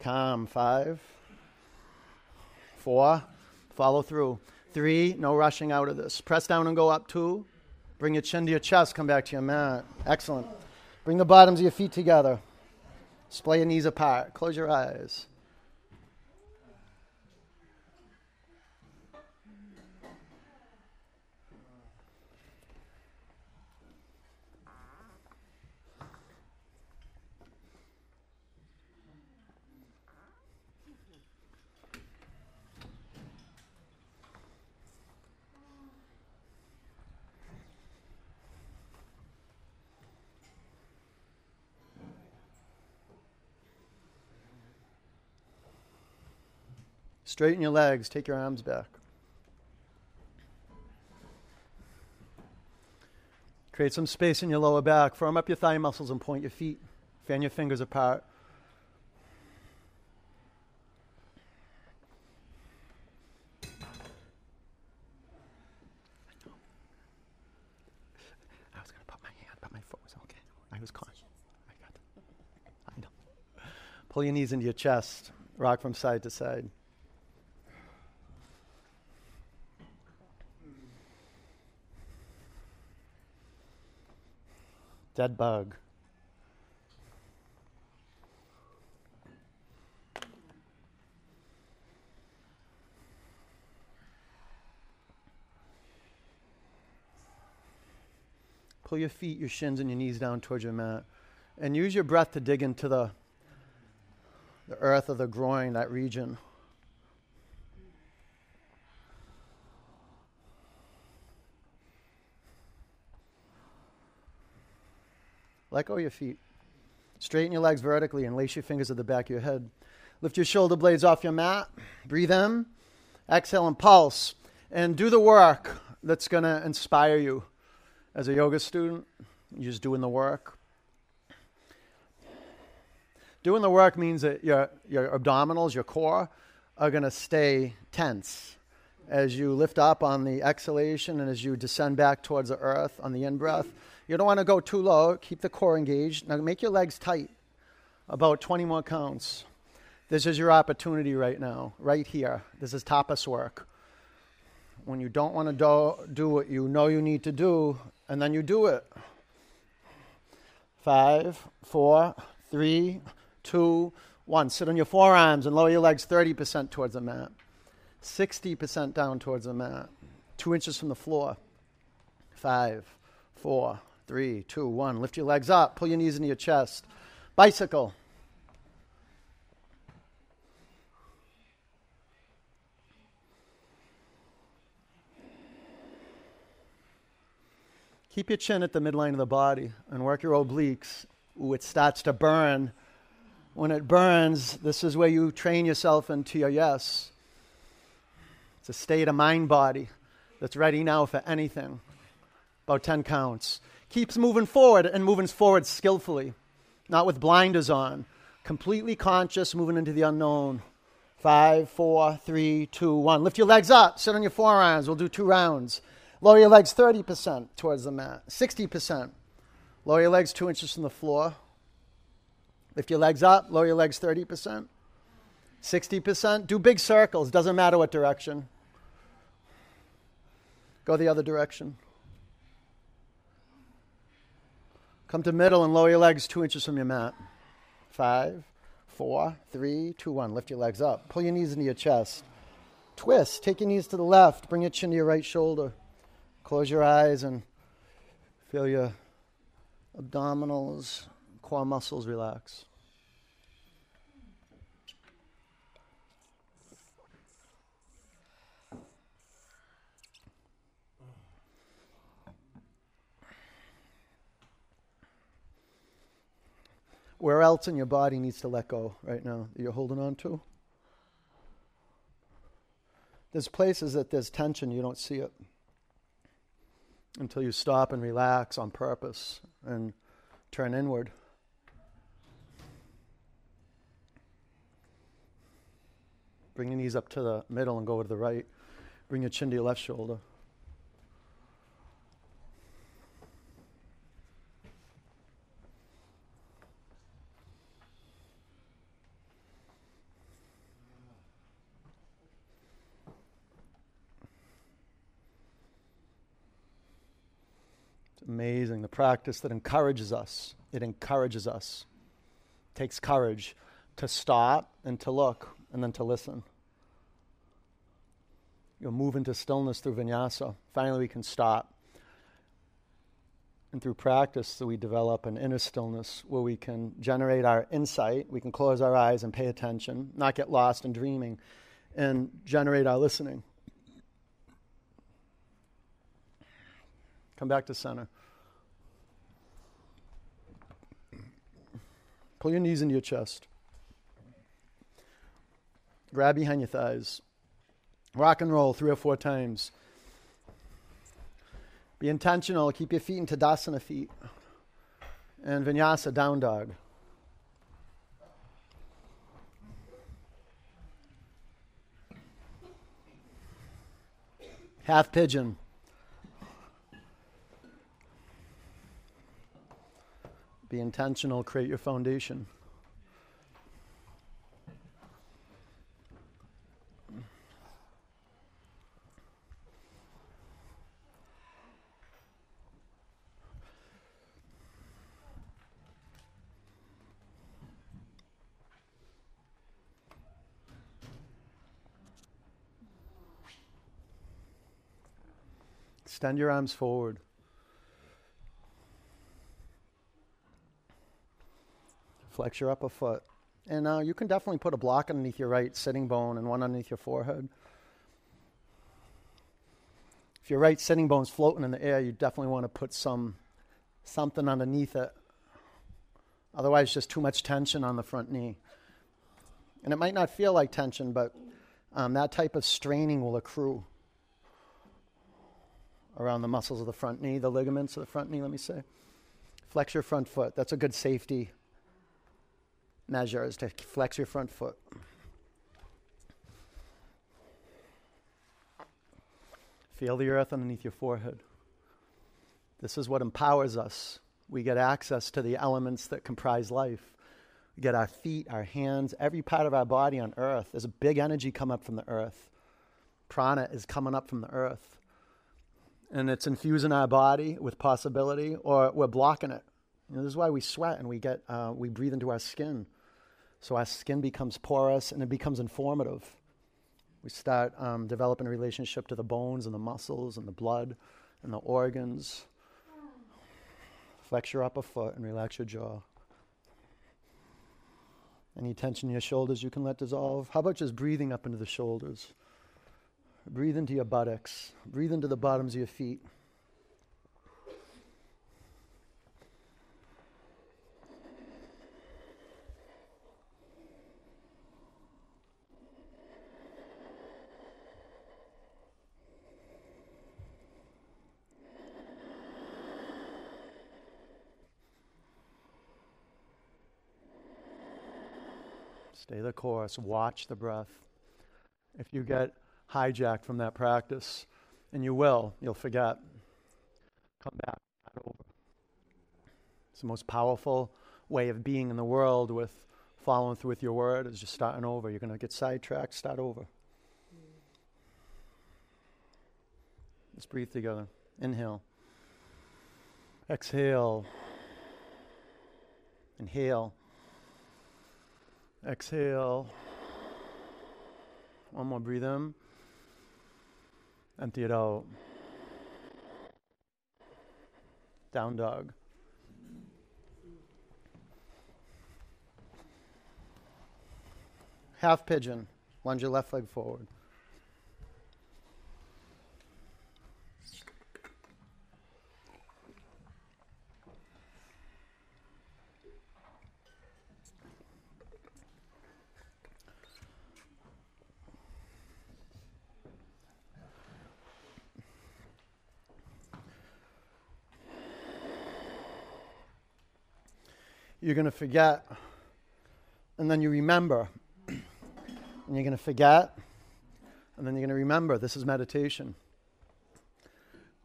Calm. Five. Four. Follow through. Three, no rushing out of this. Press down and go up. Two, bring your chin to your chest. Come back to your mat. Excellent. Bring the bottoms of your feet together. Splay your knees apart. Close your eyes. Straighten your legs, take your arms back. Create some space in your lower back. Firm up your thigh muscles and point your feet. Fan your fingers apart. I was going to put my hand, but my foot was okay. I was conscious. I got it. I know. Pull your knees into your chest. Rock from side to side. Dead bug. Pull your feet, your shins, and your knees down towards your mat. And use your breath to dig into the, the earth of the groin, that region. Let go of your feet. Straighten your legs vertically and lace your fingers at the back of your head. Lift your shoulder blades off your mat. Breathe in. Exhale and pulse. And do the work that's going to inspire you. As a yoga student, you're just doing the work. Doing the work means that your, your abdominals, your core, are going to stay tense as you lift up on the exhalation and as you descend back towards the earth on the in breath. You don't want to go too low. Keep the core engaged. Now make your legs tight. About 20 more counts. This is your opportunity right now, right here. This is tapas work. When you don't want to do, do what you know you need to do, and then you do it. Five, four, three, two, one. Sit on your forearms and lower your legs 30% towards the mat. 60% down towards the mat. Two inches from the floor. Five, four, three, two, one. Lift your legs up. Pull your knees into your chest. Bicycle. Keep your chin at the midline of the body and work your obliques. Ooh, it starts to burn. When it burns, this is where you train yourself into your yes. It's a state of mind body that's ready now for anything. About 10 counts. Keeps moving forward and moving forward skillfully, not with blinders on. Completely conscious, moving into the unknown. Five, four, three, two, one. Lift your legs up. Sit on your forearms. We'll do two rounds. Lower your legs 30% towards the mat, 60%. Lower your legs two inches from the floor. Lift your legs up, lower your legs 30%. 60%. Do big circles, doesn't matter what direction. Go the other direction. Come to middle and lower your legs two inches from your mat. Five, four, three, two, one. Lift your legs up. Pull your knees into your chest. Twist. Take your knees to the left. Bring your chin to your right shoulder. Close your eyes and feel your abdominals, core muscles relax. Where else in your body needs to let go right now that you're holding on to? There's places that there's tension, you don't see it until you stop and relax on purpose and turn inward. Bring your knees up to the middle and go to the right. Bring your chin to your left shoulder. Amazing. The practice that encourages us. It encourages us. It takes courage to stop and to look and then to listen. You'll move into stillness through vinyasa. Finally, we can stop. And through practice, so we develop an inner stillness where we can generate our insight. We can close our eyes and pay attention, not get lost in dreaming, and generate our listening. Come back to center. Pull your knees into your chest. Grab behind your thighs. Rock and roll three or four times. Be intentional. Keep your feet in Tadasana feet. And Vinyasa, down dog. Half pigeon. Be intentional, create your foundation. Extend your arms forward. Flex your upper foot. And uh, you can definitely put a block underneath your right sitting bone and one underneath your forehead. If your right sitting bone's floating in the air, you definitely want to put some something underneath it. Otherwise, just too much tension on the front knee. And it might not feel like tension, but um, that type of straining will accrue around the muscles of the front knee, the ligaments of the front knee, let me say. Flex your front foot. That's a good safety measure is to flex your front foot. Feel the earth underneath your forehead. This is what empowers us. We get access to the elements that comprise life. We get our feet, our hands, every part of our body on earth. There's a big energy come up from the earth. Prana is coming up from the earth. And it's infusing our body with possibility, or we're blocking it You know, this is why we sweat and we get uh, we breathe into our skin, so our skin becomes porous and it becomes informative. We start um, developing a relationship to the bones and the muscles and the blood and the organs. Flex your upper foot and relax your jaw. Any tension in your shoulders you can let dissolve. How about just breathing up into the shoulders? Breathe into your buttocks. Breathe into the bottoms of your feet. Stay the course. Watch the breath. If you get hijacked from that practice, and you will, you'll forget. Come back, over. It's the most powerful way of being in the world with following through with your word is just starting over. You're going to get sidetracked, start over. Let's breathe together. Inhale. Exhale. Inhale. Exhale. One more, breathe in. Empty it out. Down dog. Half pigeon. Lunge your left leg forward. You're going to forget, and then you remember, [CLEARS THROAT] and you're going to forget, and then you're going to remember. This is meditation.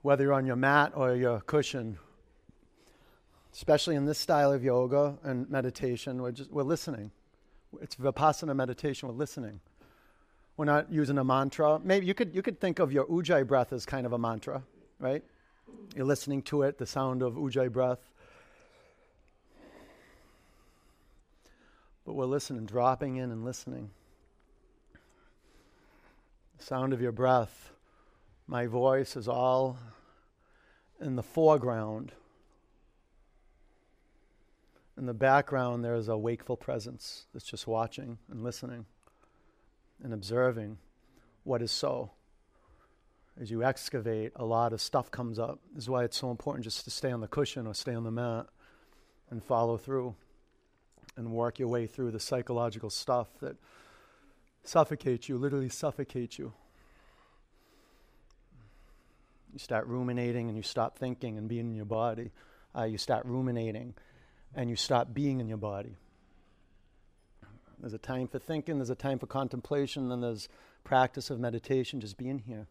Whether you're on your mat or your cushion, especially in this style of yoga and meditation, we're just we're listening. It's vipassana meditation. We're listening. We're not using a mantra. Maybe you could you could think of your ujjayi breath as kind of a mantra, right? You're listening to it, the sound of ujjayi breath. But we're listening, dropping in and listening. The sound of your breath. My voice is all in the foreground. In the background, there's a wakeful presence that's just watching and listening and observing what is so. As you excavate, a lot of stuff comes up. This is why it's so important just to stay on the cushion or stay on the mat and follow through and work your way through the psychological stuff that suffocates you, literally suffocates you. You start ruminating and you stop thinking and being in your body. Uh, you start ruminating and you stop being in your body. There's a time for thinking, there's a time for contemplation, and there's practice of meditation, just being here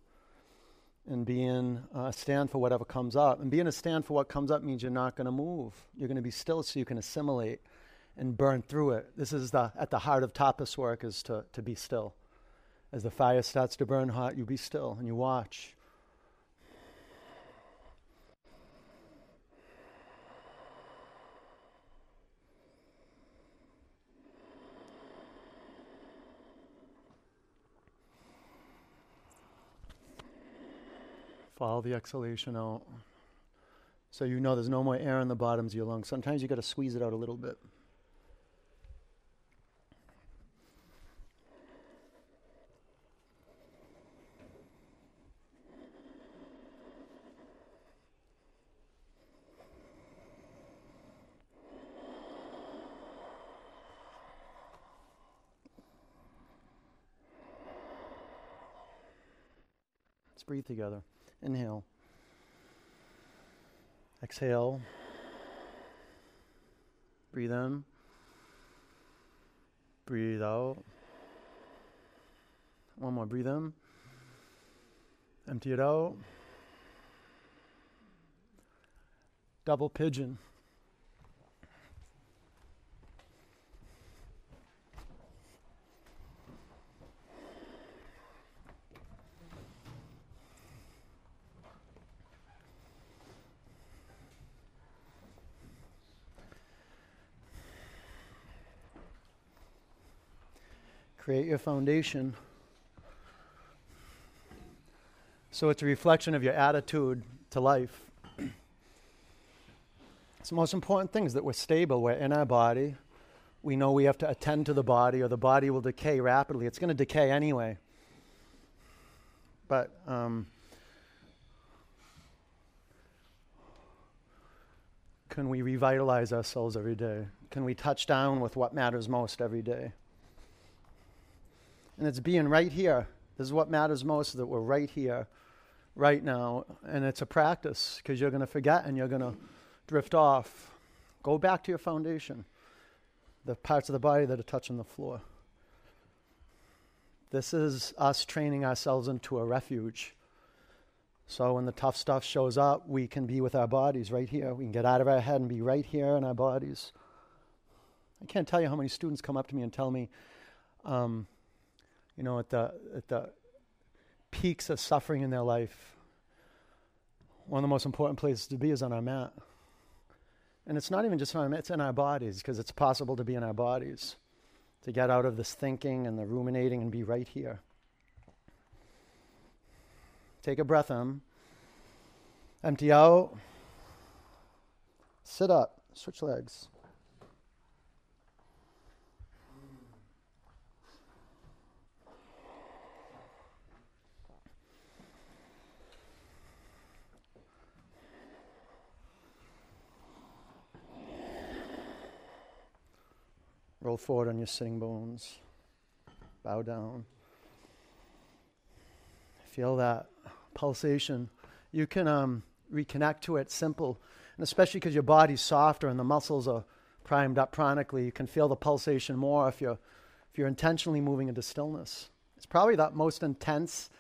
and being a uh, stand for whatever comes up. And being a stand for what comes up means you're not going to move. You're going to be still so you can assimilate and burn through it. This is the at the heart of tapas work is to, to be still. As the fire starts to burn hot, you be still and you watch. Follow the exhalation out. So you know there's no more air in the bottoms of your lungs. Sometimes you got to squeeze it out a little bit. Let's breathe together. Inhale. Exhale. Breathe in. Breathe out. One more. Breathe in. Empty it out. Double pigeon. Create your foundation. So it's a reflection of your attitude to life. It's the most important thing is that we're stable, we're in our body. We know we have to attend to the body, or the body will decay rapidly. It's going to decay anyway. But um, can we revitalize ourselves every day? Can we touch down with what matters most every day? And it's being right here. This is what matters most, that we're right here, right now. And it's a practice because you're going to forget and you're going to drift off. Go back to your foundation, the parts of the body that are touching the floor. This is us training ourselves into a refuge. So when the tough stuff shows up, we can be with our bodies right here. We can get out of our head and be right here in our bodies. I can't tell you how many students come up to me and tell me, um, you know, at the at the peaks of suffering in their life, one of the most important places to be is on our mat. And it's not even just on our mat; it's in our bodies because it's possible to be in our bodies, to get out of this thinking and the ruminating and be right here. Take a breath in. Empty out. Sit up. Switch legs. Roll forward on your sitting bones. Bow down. Feel that pulsation. You can um, reconnect to it simple, and especially because your body's softer and the muscles are primed up chronically, you can feel the pulsation more if you're if you're intentionally moving into stillness. It's probably that most intense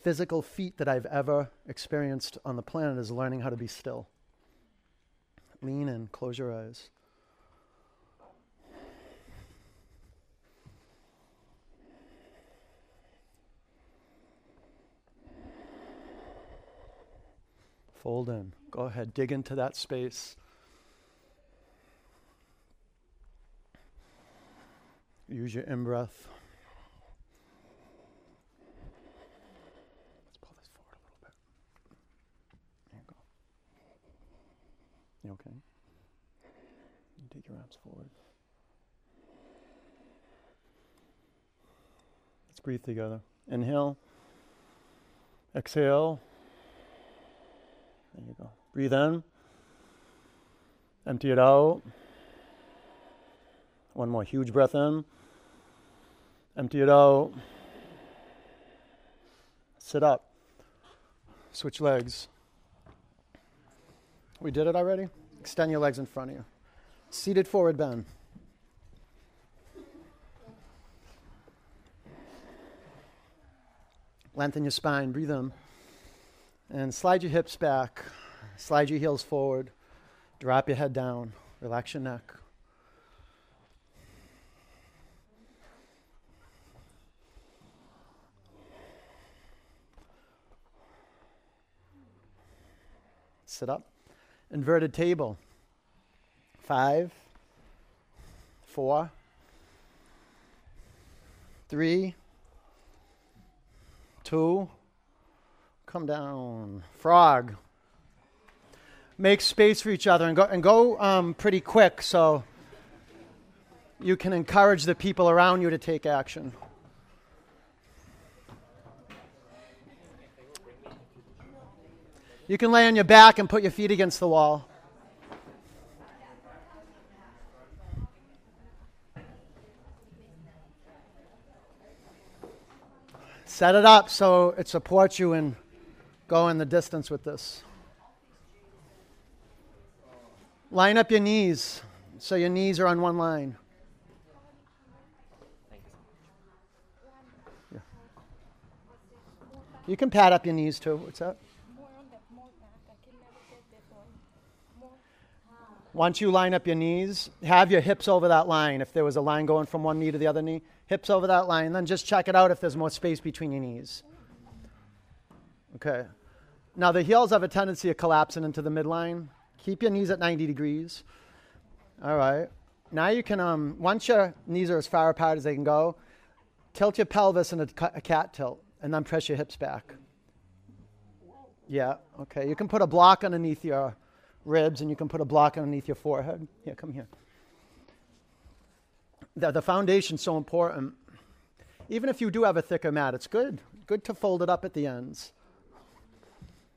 physical feat that I've ever experienced on the planet is learning how to be still. Lean in, close your eyes. Fold in. Go ahead, dig into that space. Use your in breath. Let's pull this forward a little bit. There you go. You okay? You take your arms forward. Let's breathe together. Inhale. Exhale. There you go. Breathe in. Empty it out. One more huge breath in. Empty it out. Sit up. Switch legs. We did it already? Extend your legs in front of you. Seated forward bend. Lengthen your spine. Breathe in. And slide your hips back, slide your heels forward, drop your head down, relax your neck. Sit up. Inverted table. Five, four, three, two, Come down. Frog. Make space for each other and go, and go um, pretty quick so you can encourage the people around you to take action. You can lay on your back and put your feet against the wall. Set it up so it supports you in going the distance with this. Line up your knees so your knees are on one line. Yeah. You can pad up your knees too. What's that? Once you line up your knees, have your hips over that line. If there was a line going from one knee to the other knee, hips over that line. Then just check it out if there's more space between your knees. Okay. Now, the heels have a tendency of collapsing into the midline. Keep your knees at 90 degrees. All right. Now you can, um, once your knees are as far apart as they can go, Tilt your pelvis in a, a cat tilt, and then press your hips back. Yeah, okay. You can put a block underneath your ribs, and you can put a block underneath your forehead. Here, come here. The, the foundation's so important. Even if you do have a thicker mat, it's good. Good to fold it up at the ends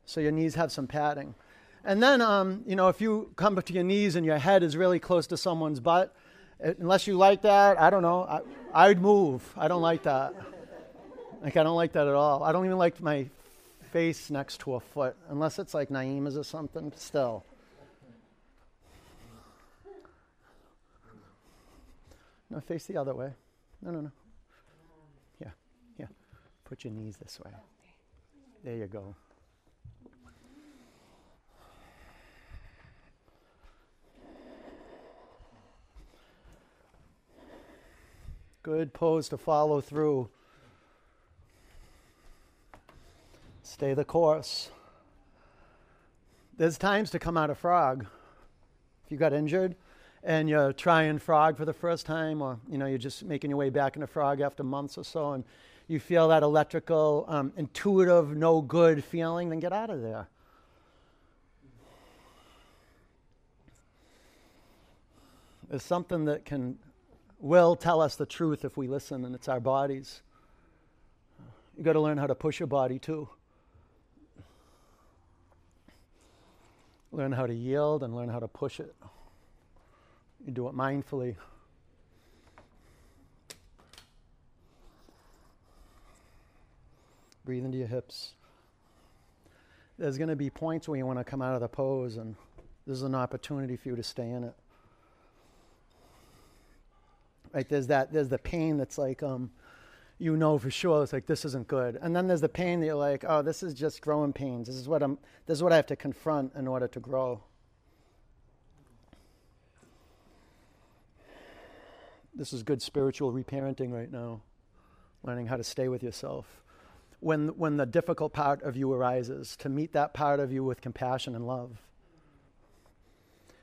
so your knees have some padding. And then, um, you know, if you come to your knees and your head is really close to someone's butt, uh, unless you like that, I don't know. I, I'd move. I don't like that. Like, I don't like that at all. I don't even like my face next to a foot, unless it's like Naima's or something, still. No, face the other way. No, no, no. Yeah, yeah. Put your knees this way. There you go. Good pose to follow through. Stay the course. There's times to come out of frog. If you got injured and you're trying frog for the first time, or you know you're just making your way back into frog after months or so, and you feel that electrical, um, intuitive, no good feeling, then get out of there. There's something that can will tell us the truth if we listen, and it's our bodies. You got to learn how to push your body too. Learn how to yield and learn how to push it. You do it mindfully. Breathe into your hips. There's going to be points where you want to come out of the pose, and this is an opportunity for you to stay in it right? There's that, there's the pain that's like, um, you know for sure it's like this isn't good, and then there's the pain that you're like, oh, this is just growing pains. This is what I'm, this is what I have to confront in order to grow. This is good spiritual reparenting right now, learning how to stay with yourself. When, when the difficult part of you arises, to meet that part of you with compassion and love.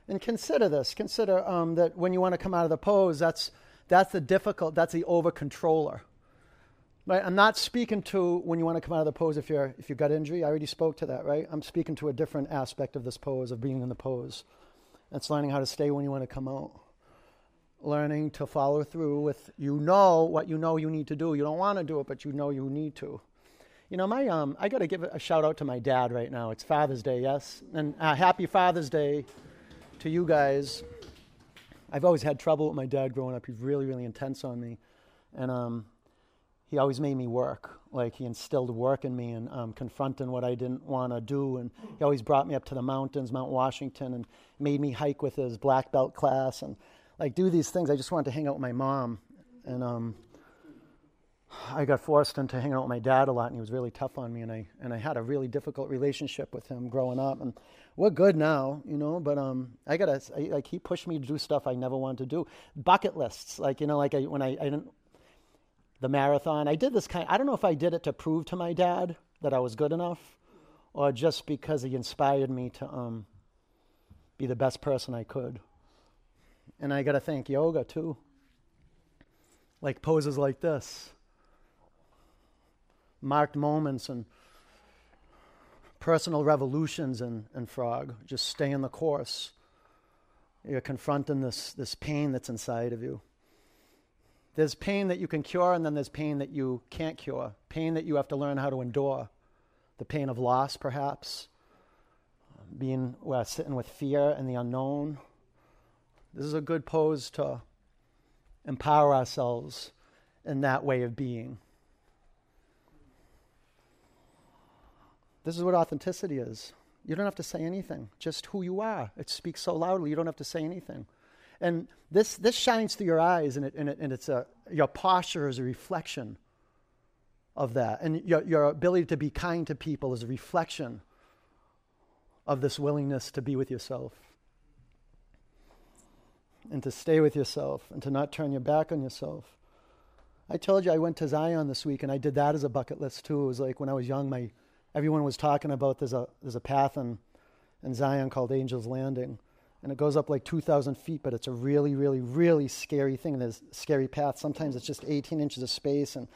And consider this. Consider um, that when you want to come out of the pose, that's that's the difficult, that's the over controller. Right? I'm not speaking to when you want to come out of the pose if you're if you've got injury. I already spoke to that, right? I'm speaking to a different aspect of this pose, of being in the pose. It's learning how to stay when you want to come out. Learning to follow through with you know what you know you need to do. You don't want to do it, but you know you need to. You know, my um, I got to give a shout out to my dad right now. It's Father's Day, yes, and uh, happy Father's Day to you guys. I've always had trouble with my dad growing up. He's really, really intense on me. And um, he always made me work. Like he instilled work in me and um, confronting what I didn't want to do. And he always brought me up to the mountains, Mount Washington, and made me hike with his black belt class and like do these things. I just wanted to hang out with my mom. And um, I got forced into hanging out with my dad a lot, and he was really tough on me. And I and I had a really difficult relationship with him growing up. And we're good now, you know. But um, I gotta I, like he pushed me to do stuff I never wanted to do. Bucket lists, like you know, like I, when I, I didn't the marathon. I did this kind. I don't know if I did it to prove to my dad that I was good enough, or just because he inspired me to um, be the best person I could. And I gotta thank yoga too. Like poses like this, marked moments and personal revolutions in, in frog. Just stay in the course. You're confronting this, this pain that's inside of you. There's pain that you can cure, and then there's pain that you can't cure. Pain that you have to learn how to endure. The pain of loss, perhaps. Being well, sitting with fear and the unknown. This is a good pose to empower ourselves in that way of being. This is what authenticity is. You don't have to say anything, just who you are. It speaks so loudly, you don't have to say anything. And this, this shines through your eyes, and, it, and, it, and it's a, your posture is a reflection of that. And your, your ability to be kind to people is a reflection of this willingness to be with yourself and to stay with yourself and to not turn your back on yourself. I told you I went to Zion this week and I did that as a bucket list too. It was like when I was young, my everyone was talking about there's a there's a path in, in Zion called Angel's Landing. and it goes up like 2,000 feet, but it's a really, really, really scary thing. There's scary paths. Sometimes it's just 18 inches of space, and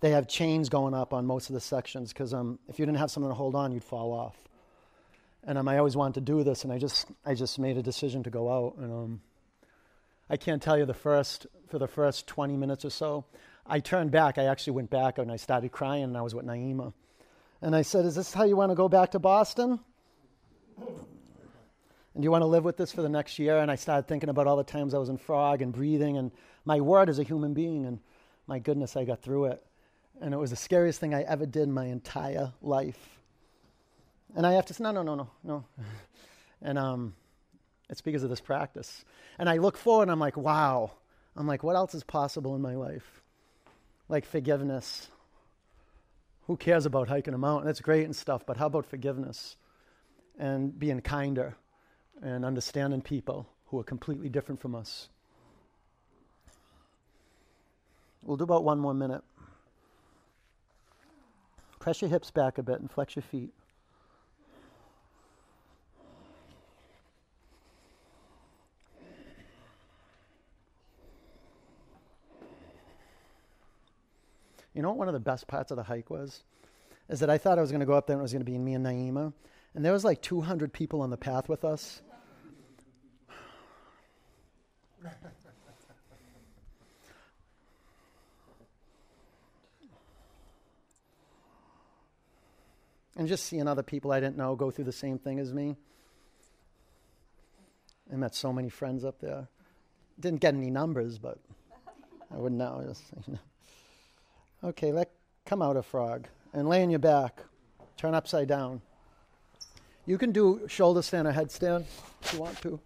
they have chains going up on most of the sections because um, if you didn't have something to hold on, you'd fall off. And um, I always wanted to do this, and I just, I just made a decision to go out. And um, I can't tell you the first, for the first 20 minutes or so, I turned back. I actually went back and I started crying, and I was with Naima. And I said, Is this how you want to go back to Boston? And do you want to live with this for the next year? And I started thinking about all the times I was in frog and breathing and my word as a human being. And my goodness, I got through it. And it was the scariest thing I ever did in my entire life. And I have to say, no, no, no, no, no. [LAUGHS] and um, it's because of this practice. And I look forward and I'm like, wow. I'm like, what else is possible in my life? Like forgiveness. Who cares about hiking a mountain? That's great and stuff, but how about forgiveness and being kinder? and understanding people who are completely different from us. We'll do about one more minute. Press your hips back a bit and flex your feet. You know what one of the best parts of the hike was? Is that I thought I was going to go up there and it was going to be me and Naima. And there was like 200 people on the path with us. [SIGHS] and just seeing other people I didn't know go through the same thing as me. I met so many friends up there. Didn't get any numbers, but I wouldn't know. [LAUGHS] Okay, let come out a frog and lay on your back. Turn upside down. You can do shoulder stand or headstand if you want to.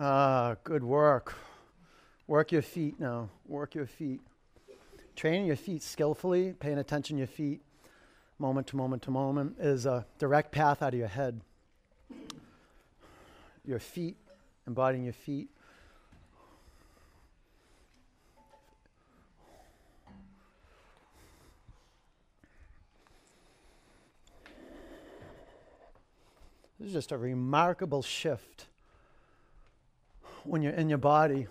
Ah, good work. Work your feet now. Work your feet. Training your feet skillfully, paying attention to your feet, moment to moment to moment, is a direct path out of your head. Your feet, embodying your feet. This is just a remarkable shift when you're in your body.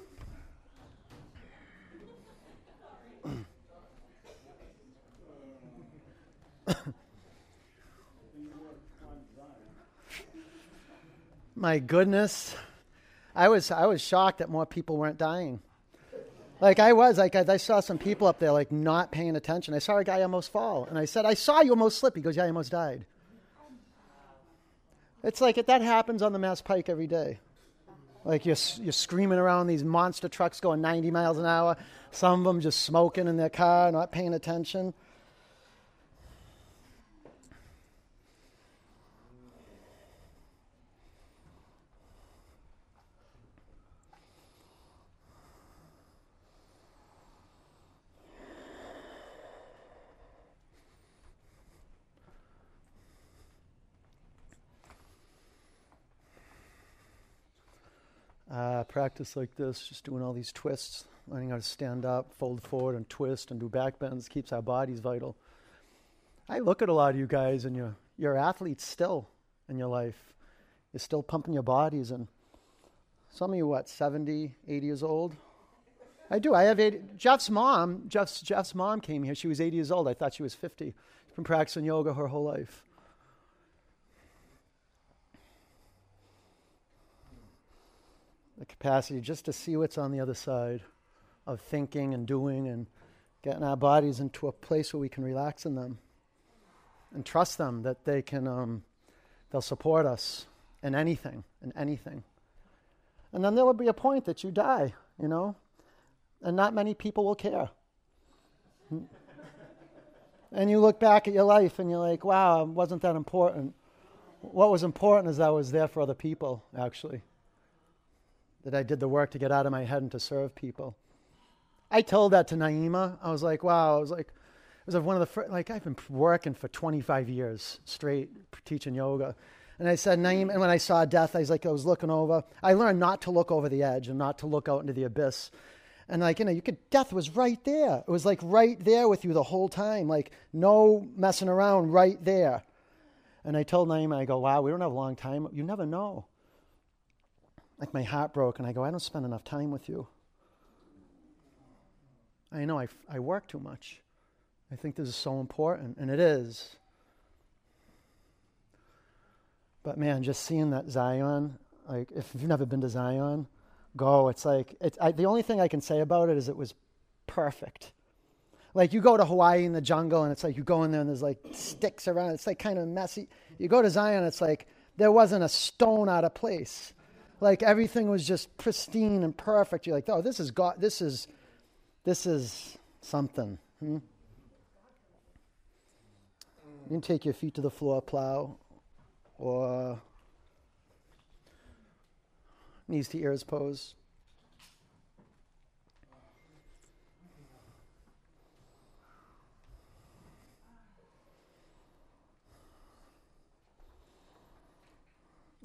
My goodness. I was I was shocked that more people weren't dying. Like I was, like I, I, saw some people up there like not paying attention. I saw a guy almost fall, and I said, "I saw you almost slip." He goes, "Yeah, I almost died." It's like that happens on the Mass Pike every day. Like you're, you're screaming around these monster trucks going 90 miles an hour, some of them just smoking in their car, not paying attention. uh, practice like this, just doing all these twists, learning how to stand up, fold forward, and twist, and do back bends, keeps our bodies vital. I look at a lot of you guys, and you're, you're athletes still in your life. You're still pumping your bodies, and some of you, what, 70, 80 years old? I do. I have 80. Jeff's mom, Jeff's, Jeff's mom came here. She was 80 years old. I thought she was 50. She's been practicing yoga her whole life. The capacity just to see what's on the other side of thinking and doing and getting our bodies into a place where we can relax in them and trust them that they can um, they'll support us in anything, in anything. And then there will be a point that you die, you know, and not many people will care. [LAUGHS] and you look back at your life and you're like, wow, wasn't that important? What was important is that I was there for other people, actually. That I did the work to get out of my head and to serve people. I told that to Naima. I was like, wow, I was like, it was one of the first, like, I've been working for 25 years straight teaching yoga. And I said, Naima, and when I saw death, I was like, I was looking over. I learned not to look over the edge and not to look out into the abyss. And like, you know, you could, death was right there. It was like right there with you the whole time. Like, no messing around right there. And I told Naima, I go, wow, we don't have a long time. You never know. Like, my heart broke, and I go, I don't spend enough time with you. I know I, I work too much. I think this is so important, and it is. But man, just seeing that Zion, like if you've never been to Zion, go. It's like it's I, the only thing I can say about it is it was perfect. Like you go to Hawaii in the jungle, and it's like you go in there and there's like sticks around. It's like kind of messy. You go to Zion, it's like there wasn't a stone out of place. Like everything was just pristine and perfect. You're like, oh, this is God. This is this is something. Hmm? You can take your feet to the floor, plow, or knees to ears pose.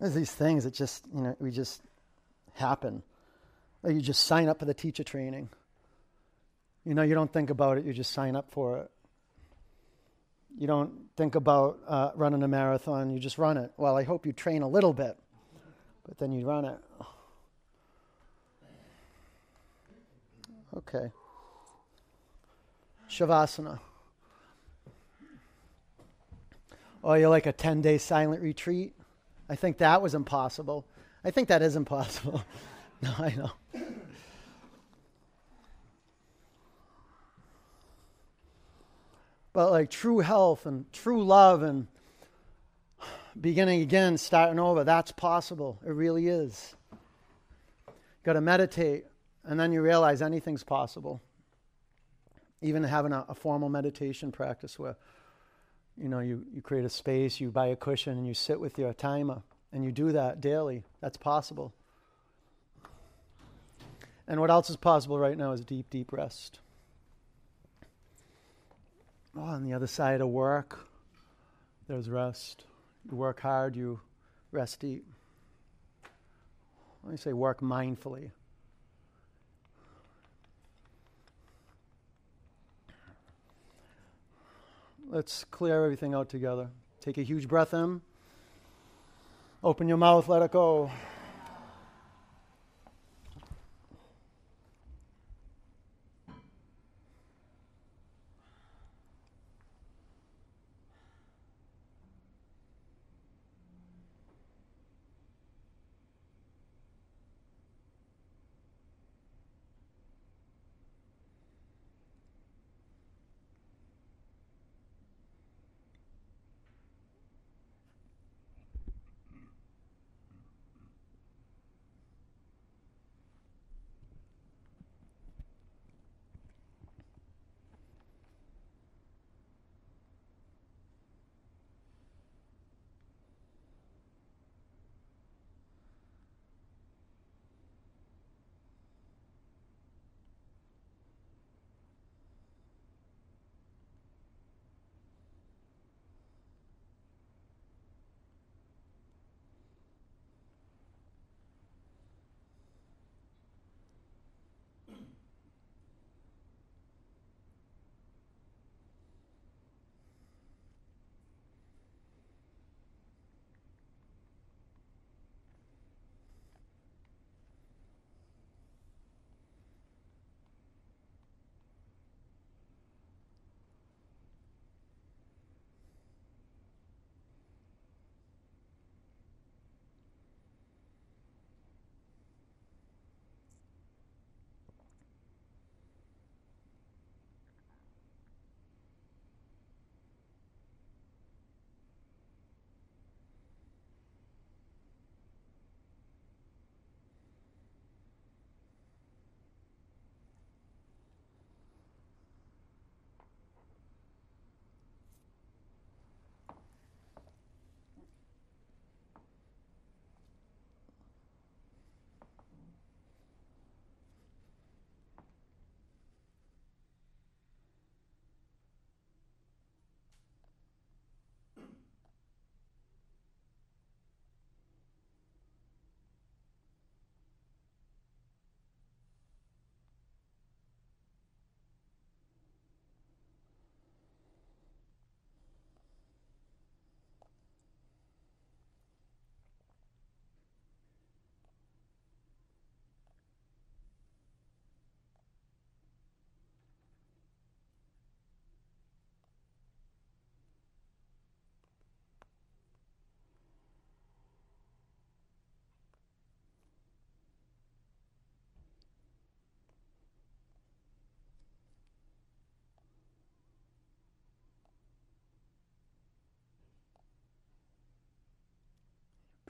There's these things that just, you know, we just happen. Or you just sign up for the teacher training. You know, you don't think about it, you just sign up for it. You don't think about uh, running a marathon, you just run it. Well, I hope you train a little bit, but then you run it. Okay. Shavasana. Oh, you're like a 10 day silent retreat? I think that was impossible. I think that is impossible. [LAUGHS] no, I know. But like true health and true love and beginning again, starting over, that's possible. It really is. Got to meditate, and then you realize anything's possible. Even having a, a, formal meditation practice where, you know, you, you create a space, you buy a cushion, and you sit with your timer, and you do that daily. That's possible. And what else is possible right now is deep, deep rest. Oh, on the other side of work, there's rest. You work hard, you rest deep. Let me say work mindfully. Let's clear everything out together. Take a huge breath in. Open your mouth, let it go.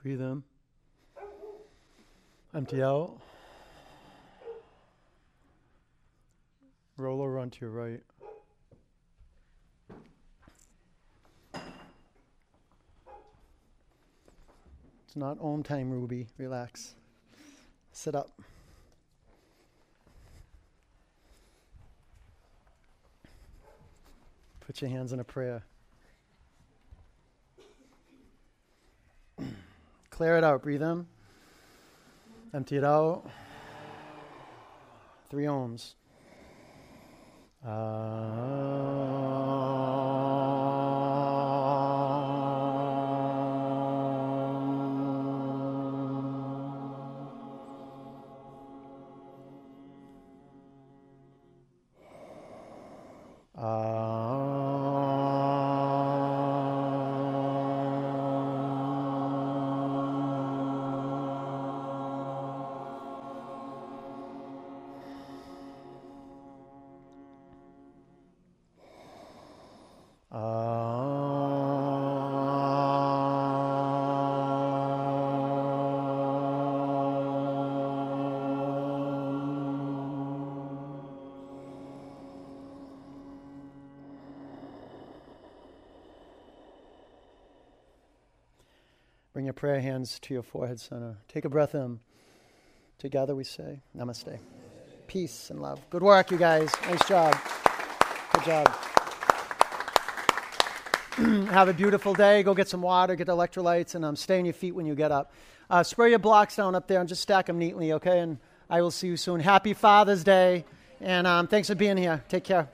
Breathe in. Empty out. Roll over onto your right. It's not om time, Ruby. Relax. Sit up. Put your hands in a prayer. Clear it out. Breathe in. Empty it out. Three oms. Bring hands to your forehead center. Take a breath in. Together we say, Namaste. Peace and love. Good work, you guys. Nice job. Good job. [CLEARS THROAT] Have a beautiful day. Go get some water, get electrolytes, and um, stay on your feet when you get up. Uh, spray your blocks down up there and just stack them neatly, okay? And I will see you soon. Happy Father's Day. And um, thanks for being here. Take care.